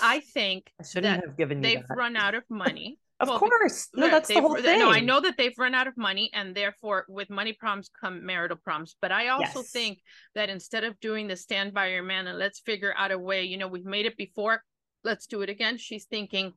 I think I shouldn't that have given you they've that. run out of money. of well, course, no, that's the whole thing. No, I know that they've run out of money, and therefore, with money problems come marital problems. But I also Yes. think that instead of doing the stand by your man and let's figure out a way, you know, we've made it before, let's do it again. She's thinking,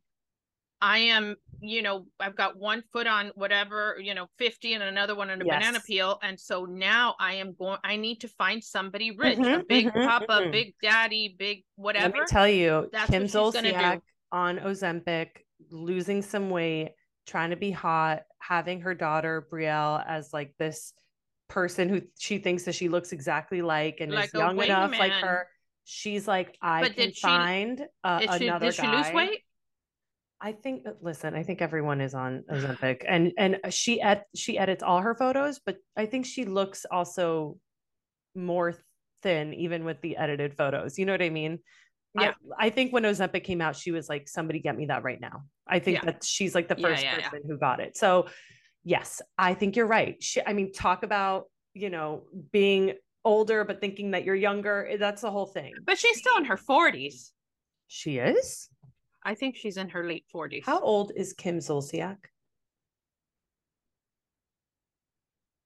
I am, you know, I've got one foot on whatever, you know, 50 and another one on a banana peel. And so now I am going, I need to find somebody rich, a Mhm, big mhm, papa, mhm. big daddy, big whatever. Let me tell you, That's Kim. Zolciak on Ozempic losing some weight, trying to be hot, having her daughter Brielle as like this person who she thinks that she looks exactly like and Like is young enough like her. She's like, I But can she- find uh, Is she, another did she guy. lose weight? I think listen, I think everyone is on Ozempic and and she ed- she edits all her photos, but I think she looks also more thin even with the edited photos. You know what I mean? Yeah. I, I think when Ozempic came out, she was like, somebody get me that right now. I think Yeah. that she's like the first yeah, yeah. person who got it. So yes, I think you're right. She, I mean, talk about, you know, being older but thinking that you're younger. eh, That's the whole thing. But she's still in her 40s. She is? I think she's in her late 40s. How old is Kim Zolciak?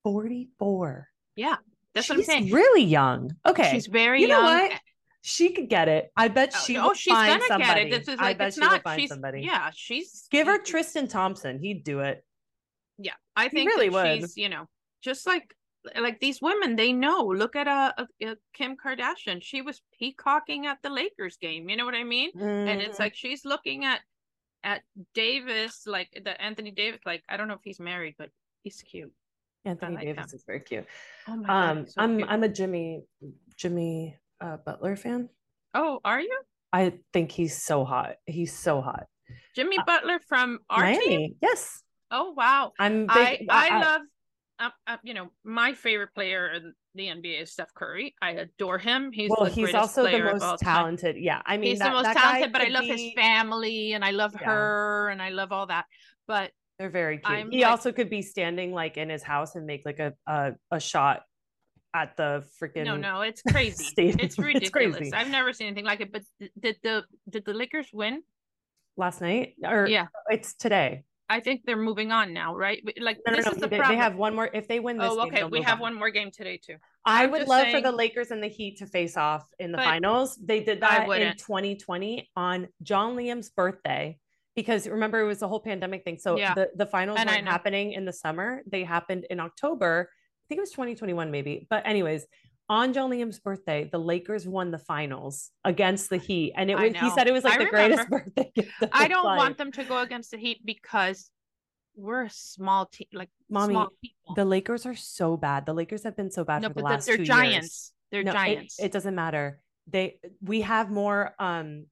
44. Yeah, that's she's what I'm saying. really young. Okay. She's very you know young. what? She could get it. I bet Oh, she oh, will she's find gonna somebody. get it. This is I like bet it's she will not. find She's somebody. yeah. She's Give her Tristan Thompson. He'd do it. Yeah, I think really that would. she's you know just like like these women. They know. Look at uh, uh, uh, Kim Kardashian. She was peacocking at the Lakers game. You know what I mean? And it's Mhm. like she's looking at at Davis, like the Anthony Davis. Like I don't know if he's married, but he's cute. Anthony like Davis him. is very cute. Oh my god. Um, so I'm cute. I'm a Jimmy Jimmy uh, Butler fan. Oh, are you I think he's so hot. He's so hot. Jimmy Uh, Butler from our Miami. team? Yes. Oh wow. I'm I big. I love. Uh, uh, you know, my favorite player in the NBA is Steph Curry. I adore him. He's well, the he's greatest also the player of all most time. talented. Yeah. I mean, he's that, the most talented, but I love his family and I love Yeah. her and I love all that. But They're very cute. I'm he like- also could be standing like in his house and make like a a, a shot at the freaking no, no, it's crazy. it's It's ridiculous. crazy. I've never seen anything like it. But did the did the Lakers win? last night or Yeah. it's today. I think they're moving on now, right? Like No, no, this no. is the They, they have one more. If they win this, oh, okay. they'll We have on. one more game today too. I I'm would love for the Lakers and the Heat to face off in the finals. They did that in 2020 on John Liam's birthday because remember it was the whole pandemic thing. So Yeah. the, the finals And weren't happening in the summer. They happened in October. I think it was 2021 maybe. But anyways, on John Liam's birthday, the Lakers won the finals against the Heat. And it was he said it was like I the greatest birthday I don't life. want them to go against the Heat because we're a small team, like Mommy, small people. The Lakers are so bad. The Lakers have been so bad no, for the last they're two years. giants. They're No, giants. It, doesn't matter. They we have more um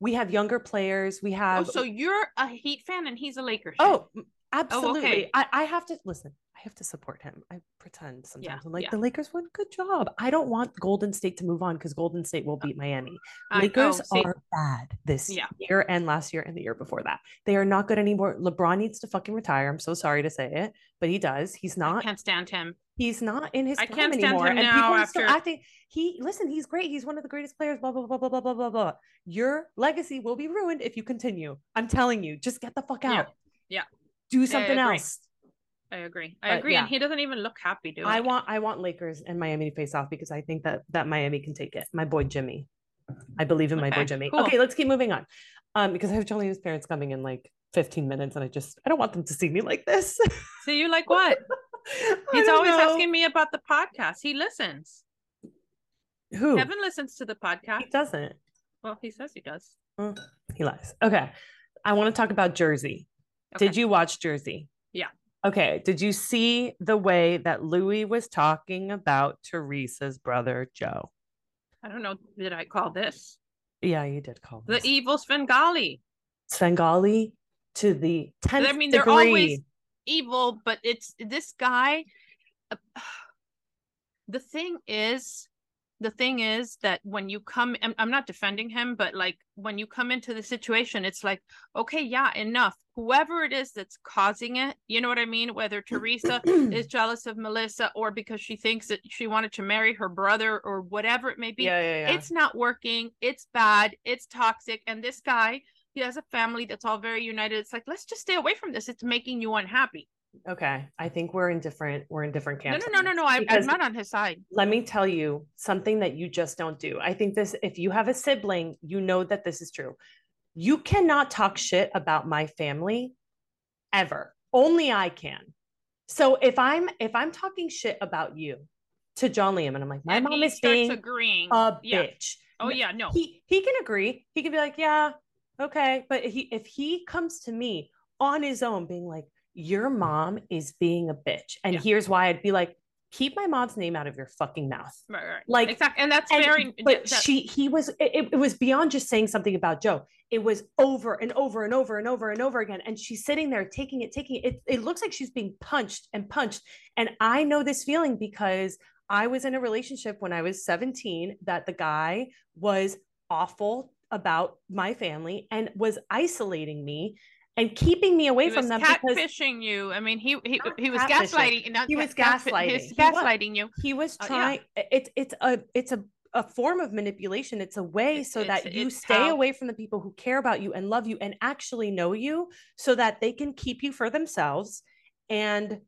we have younger players. We oh, have so you're a Heat fan and he's a Lakers fan. oh absolutely. okay. I, I have to listen, have to support him. I pretend sometimes Yeah, I'm like yeah. the Lakers won. Good job. I don't want Golden State to move on because Golden State will oh, beat Miami. I- Lakers oh, are bad this Yeah. year and last year and the year before that. They are not good anymore. LeBron needs to fucking retire. I'm so sorry to say it, but he does. He's not. I can't stand him. he's not in his I prime can't anymore. and people are still acting. He listen, he's great. He's one of the greatest players. Blah blah blah blah blah blah blah blah. Your legacy will be ruined if you continue. I'm telling you, just get the fuck out. Yeah. Do something else. I agree. I But, agree. yeah. And he doesn't even look happy doing I it. want I want Lakers and Miami to face off because I think that that Miami can take it. My boy Jimmy. I believe in my boy Jimmy. cool. Okay, let's keep moving on. Um, because I have Jolie's parents coming in like 15 minutes, and I just I don't want them to see me like this. So you like what? He's always know. asking me about the podcast. He listens. who Kevin listens to the podcast. he doesn't. Well, he says he does. Mm, he lies. Okay. I want to talk about Jersey. Did you watch Jersey? Okay. Did you see the way that Luis was talking about Teresa's brother, Joe? I don't know. Did I call this Yeah, you did call the evil Svengali? Svengali to the 10th I mean, they're degree. always evil, but it's this guy. uh, the thing is, the thing is that when you come, I'm, I'm not defending him, but like when you come into the situation, it's like, okay, yeah, enough. Whoever it is that's causing it, you know what I mean? Whether Teresa is jealous of Melissa or because she thinks that she wanted to marry her brother or whatever it may be. yeah, yeah, yeah. It's not working. It's bad. It's toxic. And this guy, he has a family that's all very united. It's like, let's just stay away from this. It's making you unhappy. Okay. I think we're in different we're in different No, camps. no, on no, no, no. I, I'm not on his side. let me tell you something that you just don't do. I think this, if you have a sibling, you know that this is true. You cannot talk shit about my family ever. Only I can. So if I'm if I'm talking shit about you to John Liam and I'm like, my And mom is being agreeing. a yeah. bitch. Oh yeah, no. He he can agree. He can be like, yeah, Okay. But he if he comes to me on his own being like, your mom is being a bitch. And Yeah. here's why I'd be like, keep my mom's name out of your fucking mouth. Right, right. Like, exactly, and that's And- very. but that- she he was it, it was beyond just saying something about joe it was over and over and over and over and over again and she's sitting there taking it taking it it, it looks like she's being punched and punched and i know this feeling because i was in a relationship when i was 17 that the guy was awful about my family and was isolating me and keeping me away he from them because catfishing you. I mean, he he, he was gaslighting. Not He was gaslighting. He was gaslighting you. he was Uh, yeah. trying it's it's a it's a a form of manipulation it's a way It's- so it's- that you stay how- away from the people who care about you and love you and actually know you so that they can keep you for themselves and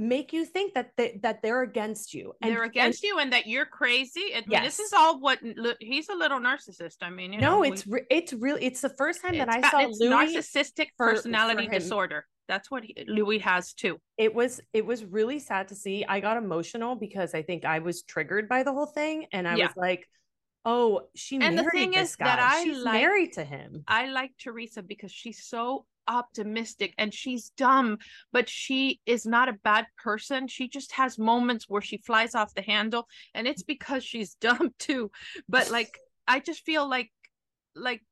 make you think that they, that they're against you and They're and- against you, and that you're crazy. I mean, this is all what he's a little narcissist. I mean, you no we- it's re- it's really it's the first time that i saw it's luis narcissistic for- for personality him. disorder. That's what he, Luis has too. it was it was really sad to see i got emotional because i think i was triggered by the whole thing and i Yeah. was like oh she And the thing this is guy that I like- married to him I like Teresa because she's so optimistic and she's dumb, but she is not a bad person. She just has moments where she flies off the handle, and it's because she's dumb too. But like, I just feel like, like,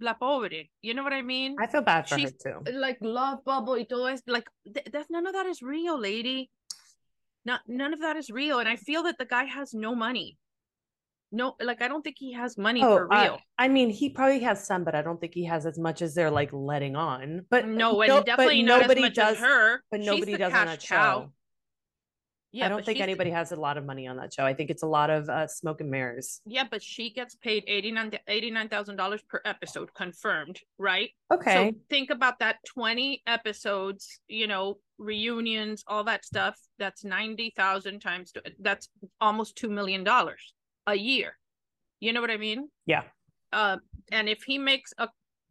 la pobre. You know what I mean? i feel bad for she's- her too like love bubble y todo es like th- that's none of that is real lady not none of that is real and i feel that the guy has no money no like i don't think he has money for I- real I, mean, he probably has some, but I don't think he has as much as they're like letting on. But no and no- but definitely not nobody as much does. as her But nobody does on that cow. show. yeah I don't think anybody has a lot of money on that show. I think it's a lot of uh, smoke and mirrors. yeah but she gets paid 89 $89000 per episode confirmed right Okay. So think about that 20 episodes, you know, reunions, all that stuff. That's 90,000 times, that's almost $2 million a year. You know what I mean? yeah. Uh, and if he makes a,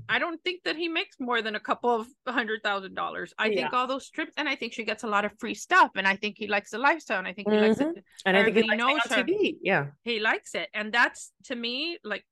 I don't think that he makes more than a couple of hundred thousand dollars. I think all those trips, and I think she gets a lot of free stuff, and I think he likes the lifestyle, and I think he likes it. And I think he likes knows her. TV. Yeah. He likes it, and that's to me like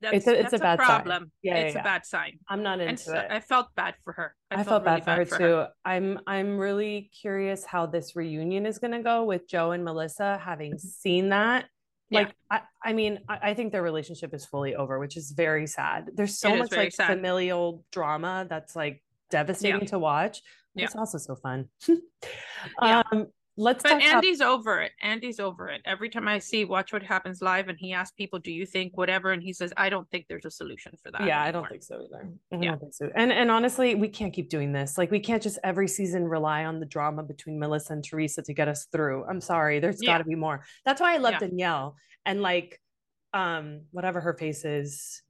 that's It's a- it's a that's bad sign. problem. Yeah, yeah, it's yeah. a bad sign I'm not into so it. I felt bad for her. I, felt, really bad for her too. I'm I'm really curious how this reunion is gonna go with Joe and Melissa, having seen that. Yeah. Like I, I mean, I, I think their relationship is fully over, which is very sad. There's so It much like sad. familial drama that's like devastating to watch. Yeah. It's also so fun. Yeah. Um, let's But talk about Andy's over it. Andy's over it. Every time I see Watch What Happens Live and he asks people, Do you think whatever? And he says, I don't think there's a solution for that. yeah, I don't think so either. I Yeah. don't think so. And and honestly, we can't keep doing this. Like we can't just every season rely on the drama between Melissa and Teresa to get us through. I'm sorry. There's Yeah. got to be more. That's why I love Yeah. Danielle and like um whatever her face is,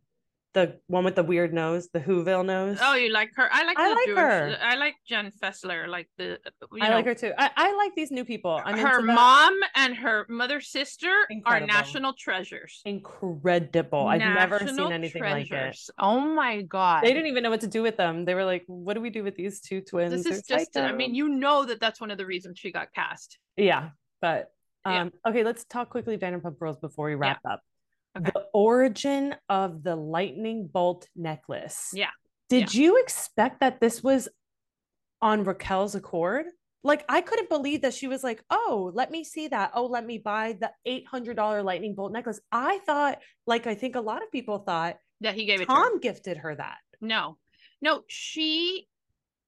the one with the weird nose, the Whoville nose. Oh, you like her? I like I like Jewish- her. I like Jen Fessler, like the you I know, like her too. I, I like these new people. I'm her mom and her mother sister Incredible. are national treasures. incredible. I've never seen National anything like it. Oh my god. They didn't even know what to do with them. They were like, "What do we do with these two twins?" this They're is just I mean, you know that that's one of the reasons she got cast. Yeah, but Yeah. um, okay, let's talk quickly Vanderpump Rules before we wrap up. Okay. The origin of the lightning bolt necklace. Yeah. Did you expect that this was on Raquel's accord? Like I couldn't believe that she was like, "Oh, let me see that. Oh, let me buy the eight hundred dollar lightning bolt necklace." I thought, like I think a lot of people thought, That he gave it to her. Tom gifted her that. No, no, she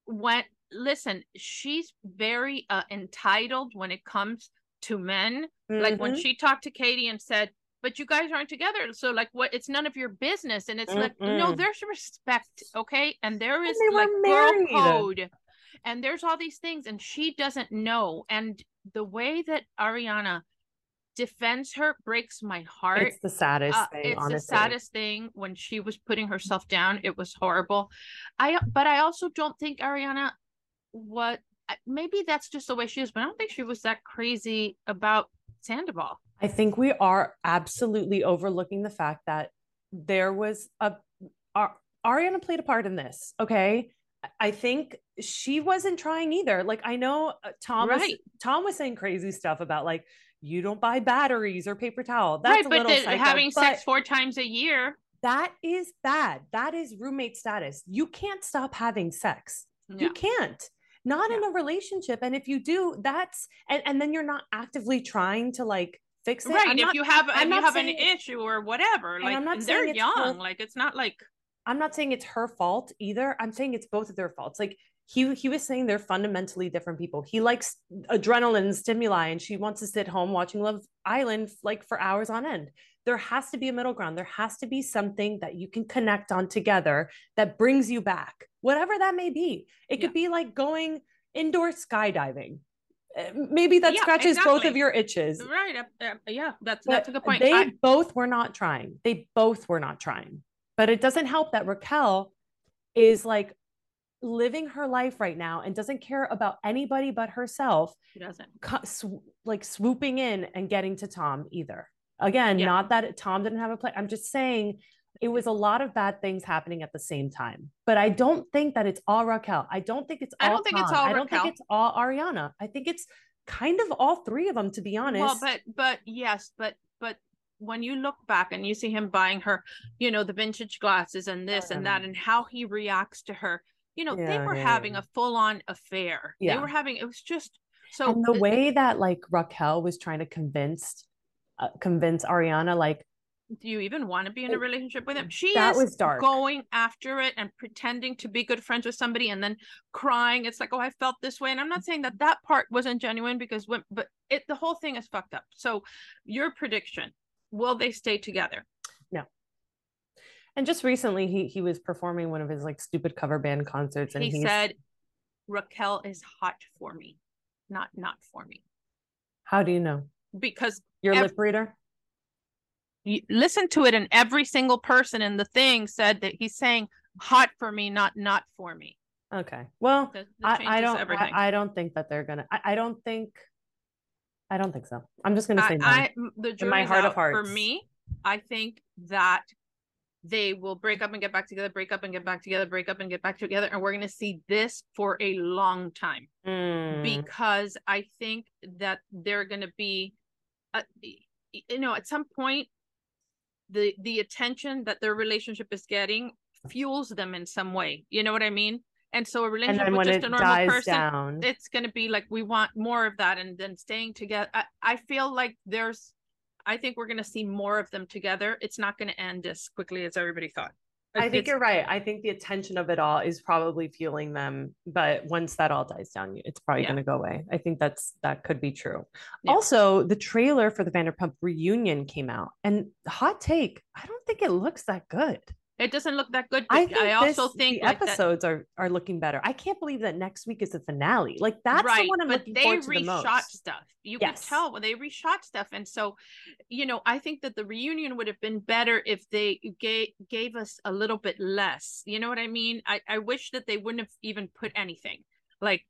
went. Listen, she's very uh, entitled when it comes to men. Like when Mhm. she talked to Katie and said, "But you guys aren't together, so like, what? It's none of your business." And it's like, no, there's respect, okay, and there is were like girl code, and there's all these things, and she doesn't know. And the way that Ariana defends her breaks my heart it's the saddest uh, thing, it's honestly. the saddest thing when she was putting herself down it was horrible i but i also don't think ariana what maybe that's just the way she is but i don't think she was that crazy about sandoval I think we are absolutely overlooking the fact that there was a Ar- Ariana played a part in this. Okay. I- think she wasn't trying either. Like I know uh, Tom was Tom was saying crazy stuff about like you don't buy batteries or paper towel. That's right a but the, psycho, having sex four times a year That is bad. That is roommate status. You can't stop having sex. Yeah. You can't. Not in a relationship. And if you do, that's and, and then you're not actively trying to like fix it. right. I'm if not, you have I'm if you have an issue or whatever, like I'm not they're saying it's her- young. Like it's not like I'm not saying it's her fault either. I'm saying it's both of their faults. Like he he was saying they're fundamentally different people. He likes adrenaline and stimuli, and she wants to sit home watching Love Island like for hours on end. There has to be a middle ground. There has to be something that you can connect on together that brings you back, whatever that may be. It could be like going indoor skydiving. Maybe that Yeah, scratches both of your itches. right. uh, uh, yeah, that's But that's a good point. They I- both were not trying. They both were not trying. But it doesn't help that Raquel is like living her life right now and doesn't care about anybody but herself, she doesn't. sw- like swooping in and getting to Tom either. Again, Yeah. not that Tom didn't have a play. I'm just saying it was a lot of bad things happening at the same time. But I don't think that it's all Raquel. I don't think it's all I don't think it's Tom. all I don't think it's all Ariana. I think it's kind of all three of them, to be honest. Well, but but yes, but but when you look back and you see him buying her, you know, the vintage glasses and this and that, and how he reacts to her, you know, they were yeah, having yeah. a full on affair. They were having it was just so and the way that like Raquel was trying to convince uh, convince Ariana like do you even want to be in a oh, relationship with him? She that is was dark. going after it and pretending to be good friends with somebody and then crying. It's like, oh, I felt this way. And I'm not saying that that part wasn't genuine because when, but it, the whole thing is fucked up. So your prediction, will they stay together? No. And just recently he he was performing one of his like stupid cover band concerts and he said, Raquel is hot for me, not not for me. how do you know? Because Your Ev- lip reader? You listen to it and every single person in the thing said that he's saying hot for me, not not for me. Okay. Well, I, I don't. I, I don't think that they're gonna I, I don't think I don't think so. I'm just gonna say I, no. I m- the In my heart of out for me. I think that they will break up and get back together, break up and get back together, break up and get back together, and we're going to see this for a long time Mm, because I think that they're going to be, uh, you know, at some point, the the attention that their relationship is getting fuels them in some way. You know what I mean? And so a relationship with just a normal person, down. it's going to be like we want more of that and then staying together i, I feel like there's i think we're going to see more of them together it's not going to end as quickly as everybody thought I think you're right. I think the attention of it all is probably fueling them, but once that all dies down, it's probably Yeah. going to go away. I think that's that could be true. Yeah. Also, the trailer for the Vanderpump reunion came out, and hot take, I don't think it looks that good. It doesn't look that good I think i, also this- think the like that- episodes are are looking better. I can't believe that next week is the finale. Like that's right the one I'm but looking they forward to the reshot most. stuff you Yes. could tell when they reshot stuff and so you know i think that the reunion would have been better if they gave gave us a little bit less you know what i mean i i wish that they wouldn't have even put anything like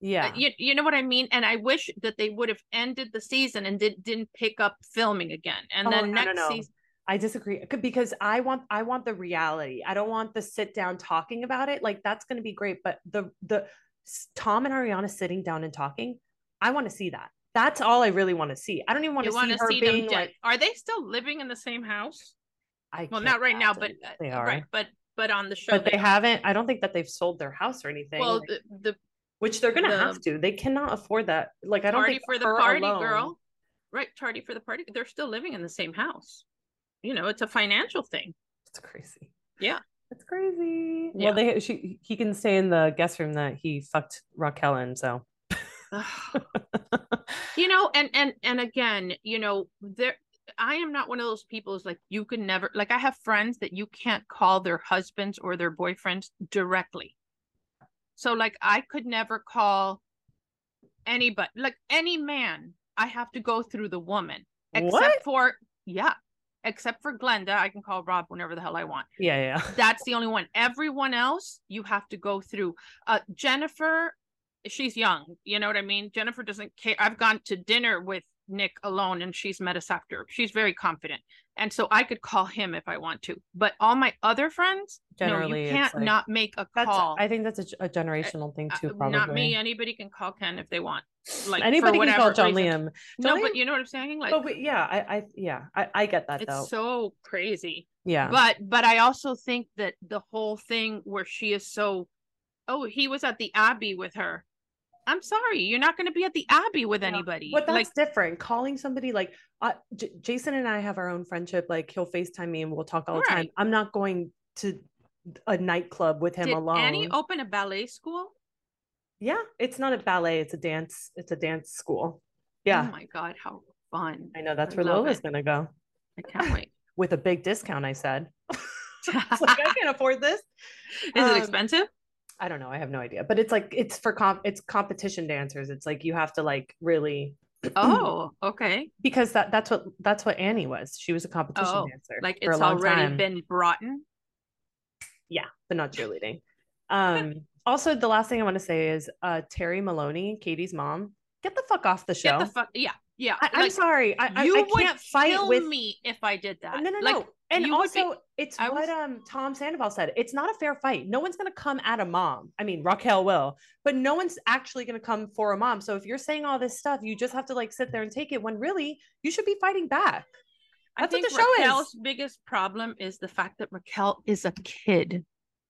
Yeah, Uh, you, you know what I mean? And I wish that they would have ended the season and did, didn't pick up filming again. And Oh, then no, no, next no. season, I disagree because I want I want the reality. I don't want the sit down talking about it. Like that's going to be great, but the the Tom and Ariana sitting down and talking, I want to see that. That's all I really want to see. I don't even want you to see her see being like. Are they still living in the same house? I Well, can't right now, but uh, they are. right, but but on the show, but they haven't. I don't think that they've sold their house or anything. Well, like, the, the which they're gonna the- have to. They cannot afford that. Like I don't party think for the party alone- girl, right? Tardy for the party. They're still living in the same house. You know, it's a financial thing. It's crazy. Yeah. It's crazy. Yeah. Well, they she he can stay in the guest room that he fucked Raquel in. So you know and and and again you know there i am not one of those people who's like you can never like i have friends that you can't call their husbands or their boyfriends directly so like i could never call anybody like any man i have to go through the woman except What? for yeah except for glenda i can call rob whenever the hell i want yeah, yeah. that's the only one. Everyone else you have to go through. Uh Jennifer, she's young. You know what I mean? Jennifer doesn't care. I've gone to dinner with Nick alone and she's met us after. She's very confident. And so I could call him if I want to. But all my other friends, Generally, no, you can't like- not make a call. I think that's a generational thing Uh, too. Probably Not me. Anybody can call Ken if they want. Like Anybody can call John reason. Liam. No, John but you know what I'm saying? Like But we, yeah, I, I yeah, I, I get that it's though. so crazy. Yeah. But but I also think that the whole thing where she is so oh, he was at the Abbey with her. I'm sorry, you're not going to be at the Abbey with anybody. But that's like different. Calling somebody like uh, J- Jason and I have our own friendship. Like he'll FaceTime me and we'll talk all the time. I'm not going to a nightclub with him did alone. Annie open a ballet school? yeah, it's not a ballet. It's a dance. It's a dance school. Yeah. Oh my god, how fun. I know that's I where Lola's it. gonna go I can't wait. with a big discount. I said. Like I can't afford this. Is Um, it expensive? I don't know. I have no idea. But it's like it's for comp. It's competition dancers. It's like you have to like really Oh, okay. because that that's what that's what Annie was. She was a competition Oh, dancer. Like it's already time. been brought in. yeah, but not cheerleading. Um, also, the last thing I want to say is uh, Terry Maloney, Katie's mom, get the fuck off the show. Get the fuck. Yeah, yeah. I, I'm like, sorry, I, I, you I would can't fight with me if I did that. No, no, like, no. And you would be- also, it's I what was- um Tom Sandoval said. It's not a fair fight. No one's gonna come at a mom. I mean, Raquel will, but no one's actually gonna come for a mom. So if you're saying all this stuff, you just have to like sit there and take it. When really, you should be fighting back. I That's what think the show is. Raquel's biggest problem is the fact that Raquel is a kid.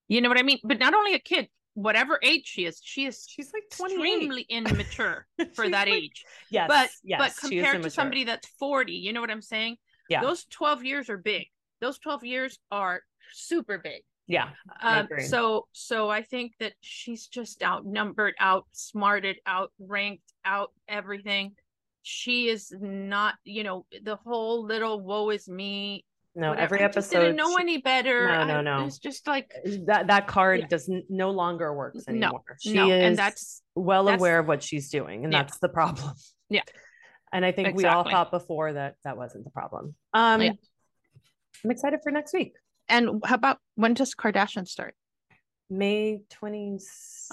You know what I mean? But not only a kid, whatever age she is, she is She's like 28 extremely immature for that like- age. Yes, but yes, but compared to somebody that's 40, you know what I'm saying? yeah, Those 12 years are big. Those 12 years are super big. yeah, Um, so so I think that she's just outnumbered, outsmarted, outranked, out everything. She is not, you know, the whole little woe is me. no, whatever. every episode. didn't know any better. No, no, I- no. It's just like that that card Yeah. does n- no longer works No, anymore. she no, is and that's well that's- aware of what she's doing, and Yeah. that's the problem. Yeah. And I think we all thought before that that wasn't the problem. Um, Yeah. I'm excited for next week, and how about when does Kardashian start? May 20.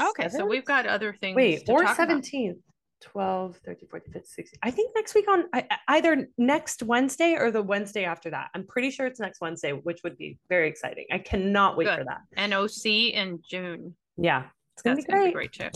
Okay, so we've got other things. wait to or talk about. 17th. 12, 13, 14, 15, 16. I think next week on I, either next Wednesday or the Wednesday after that. I'm pretty sure it's next Wednesday, which would be very exciting. I cannot wait for Good. that. NOC in June. Yeah, it's be gonna be great. great too.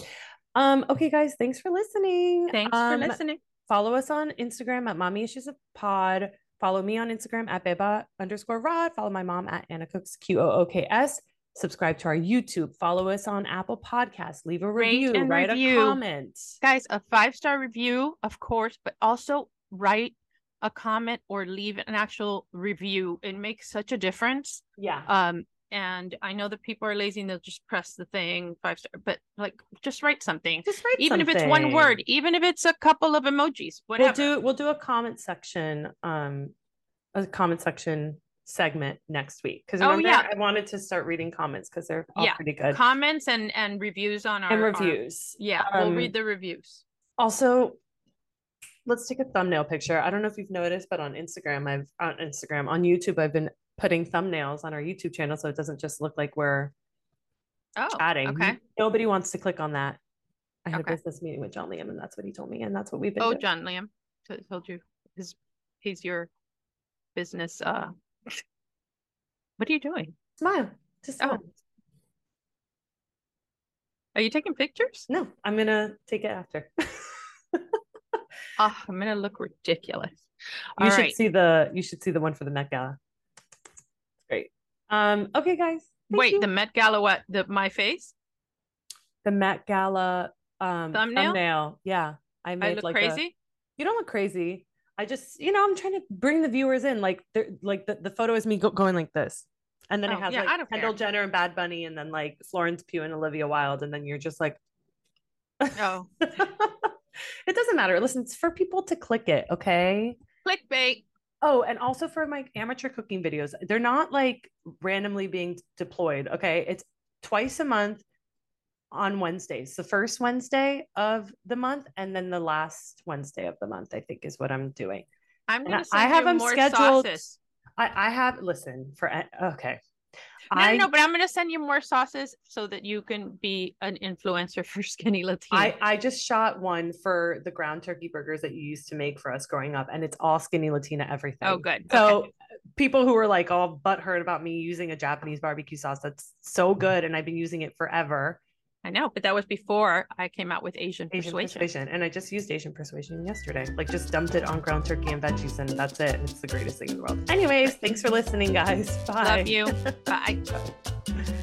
Um, okay, guys, thanks for listening. Thanks Um, for listening. follow us on Instagram at Mami Issues of Pod. Follow me on Instagram at Beba underscore Rod. Follow my mom at Ana Qooks Q O O K S. Subscribe to our YouTube. Follow us on Apple Podcasts. Leave a review. and Write review. a comment. Guys, a five star review, of course, but also write a comment or leave an actual review. It makes such a difference. Yeah. Um, and I know that people are lazy and they'll just press the thing five star, but like just write something. Just write Even if it's one word, even if it's a couple of emojis, We'll do we'll do a comment section, um, a comment section segment next week. Because Oh, yeah. I wanted to start reading comments because they're all Yeah, pretty good. Comments and and reviews on our and our- reviews. yeah, we'll Um, read the reviews. also let's take a thumbnail picture i don't know if you've noticed but on instagram i've on instagram on youtube i've been putting thumbnails on our youtube channel so it doesn't just look like we're Oh, chatting okay. nobody wants to click on that i had Okay. a business meeting with john liam and that's what he told me and that's what we've been Oh, doing. John Liam t- told you his he's your business. Uh, what are you doing? smile just Oh. Are you taking pictures? no i'm gonna take it after Oh, I'm gonna look ridiculous. you All should right. see the you should see the one for the met gala great um okay guys thank Wait, you. the Met Gala, what? The my face? the met gala um Thumbnail? thumbnail yeah i I made look like a- crazy. you don't look crazy. I just, you know, I'm trying to bring the viewers in. Like, they're like the, the photo is me go- going like this. And then Oh, it has yeah, I like Kendall care. Jenner and Bad Bunny, and then like Florence Pugh and Olivia Wilde. And then you're just like, Oh, it doesn't matter. Listen, it's for people to click it. Okay. clickbait. Oh, and also for my amateur cooking videos, they're not like randomly being deployed. Okay. It's twice a month on Wednesdays. The first Wednesday of the month, and then the last Wednesday of the month, I think is what I'm doing. I'm gonna I have them scheduled- sauces. I, I have listen for okay. No, I, no, but I'm gonna send you more sauces so that you can be an influencer for Skinny Latina. I I just shot one for the ground turkey burgers that you used to make for us growing up, and it's all skinny Latina everything. oh, good. So okay. people who were like all butthurt about me using a Japanese barbecue sauce that's so good, and I've been using it forever, I know, but that was before I came out with Asian, Asian persuasion. persuasion. And I just used Asian persuasion yesterday. Like just dumped it on ground turkey and veggies and that's it. It's the greatest thing in the world. Anyways, thanks for listening, guys. Bye. Love you. Bye. Bye.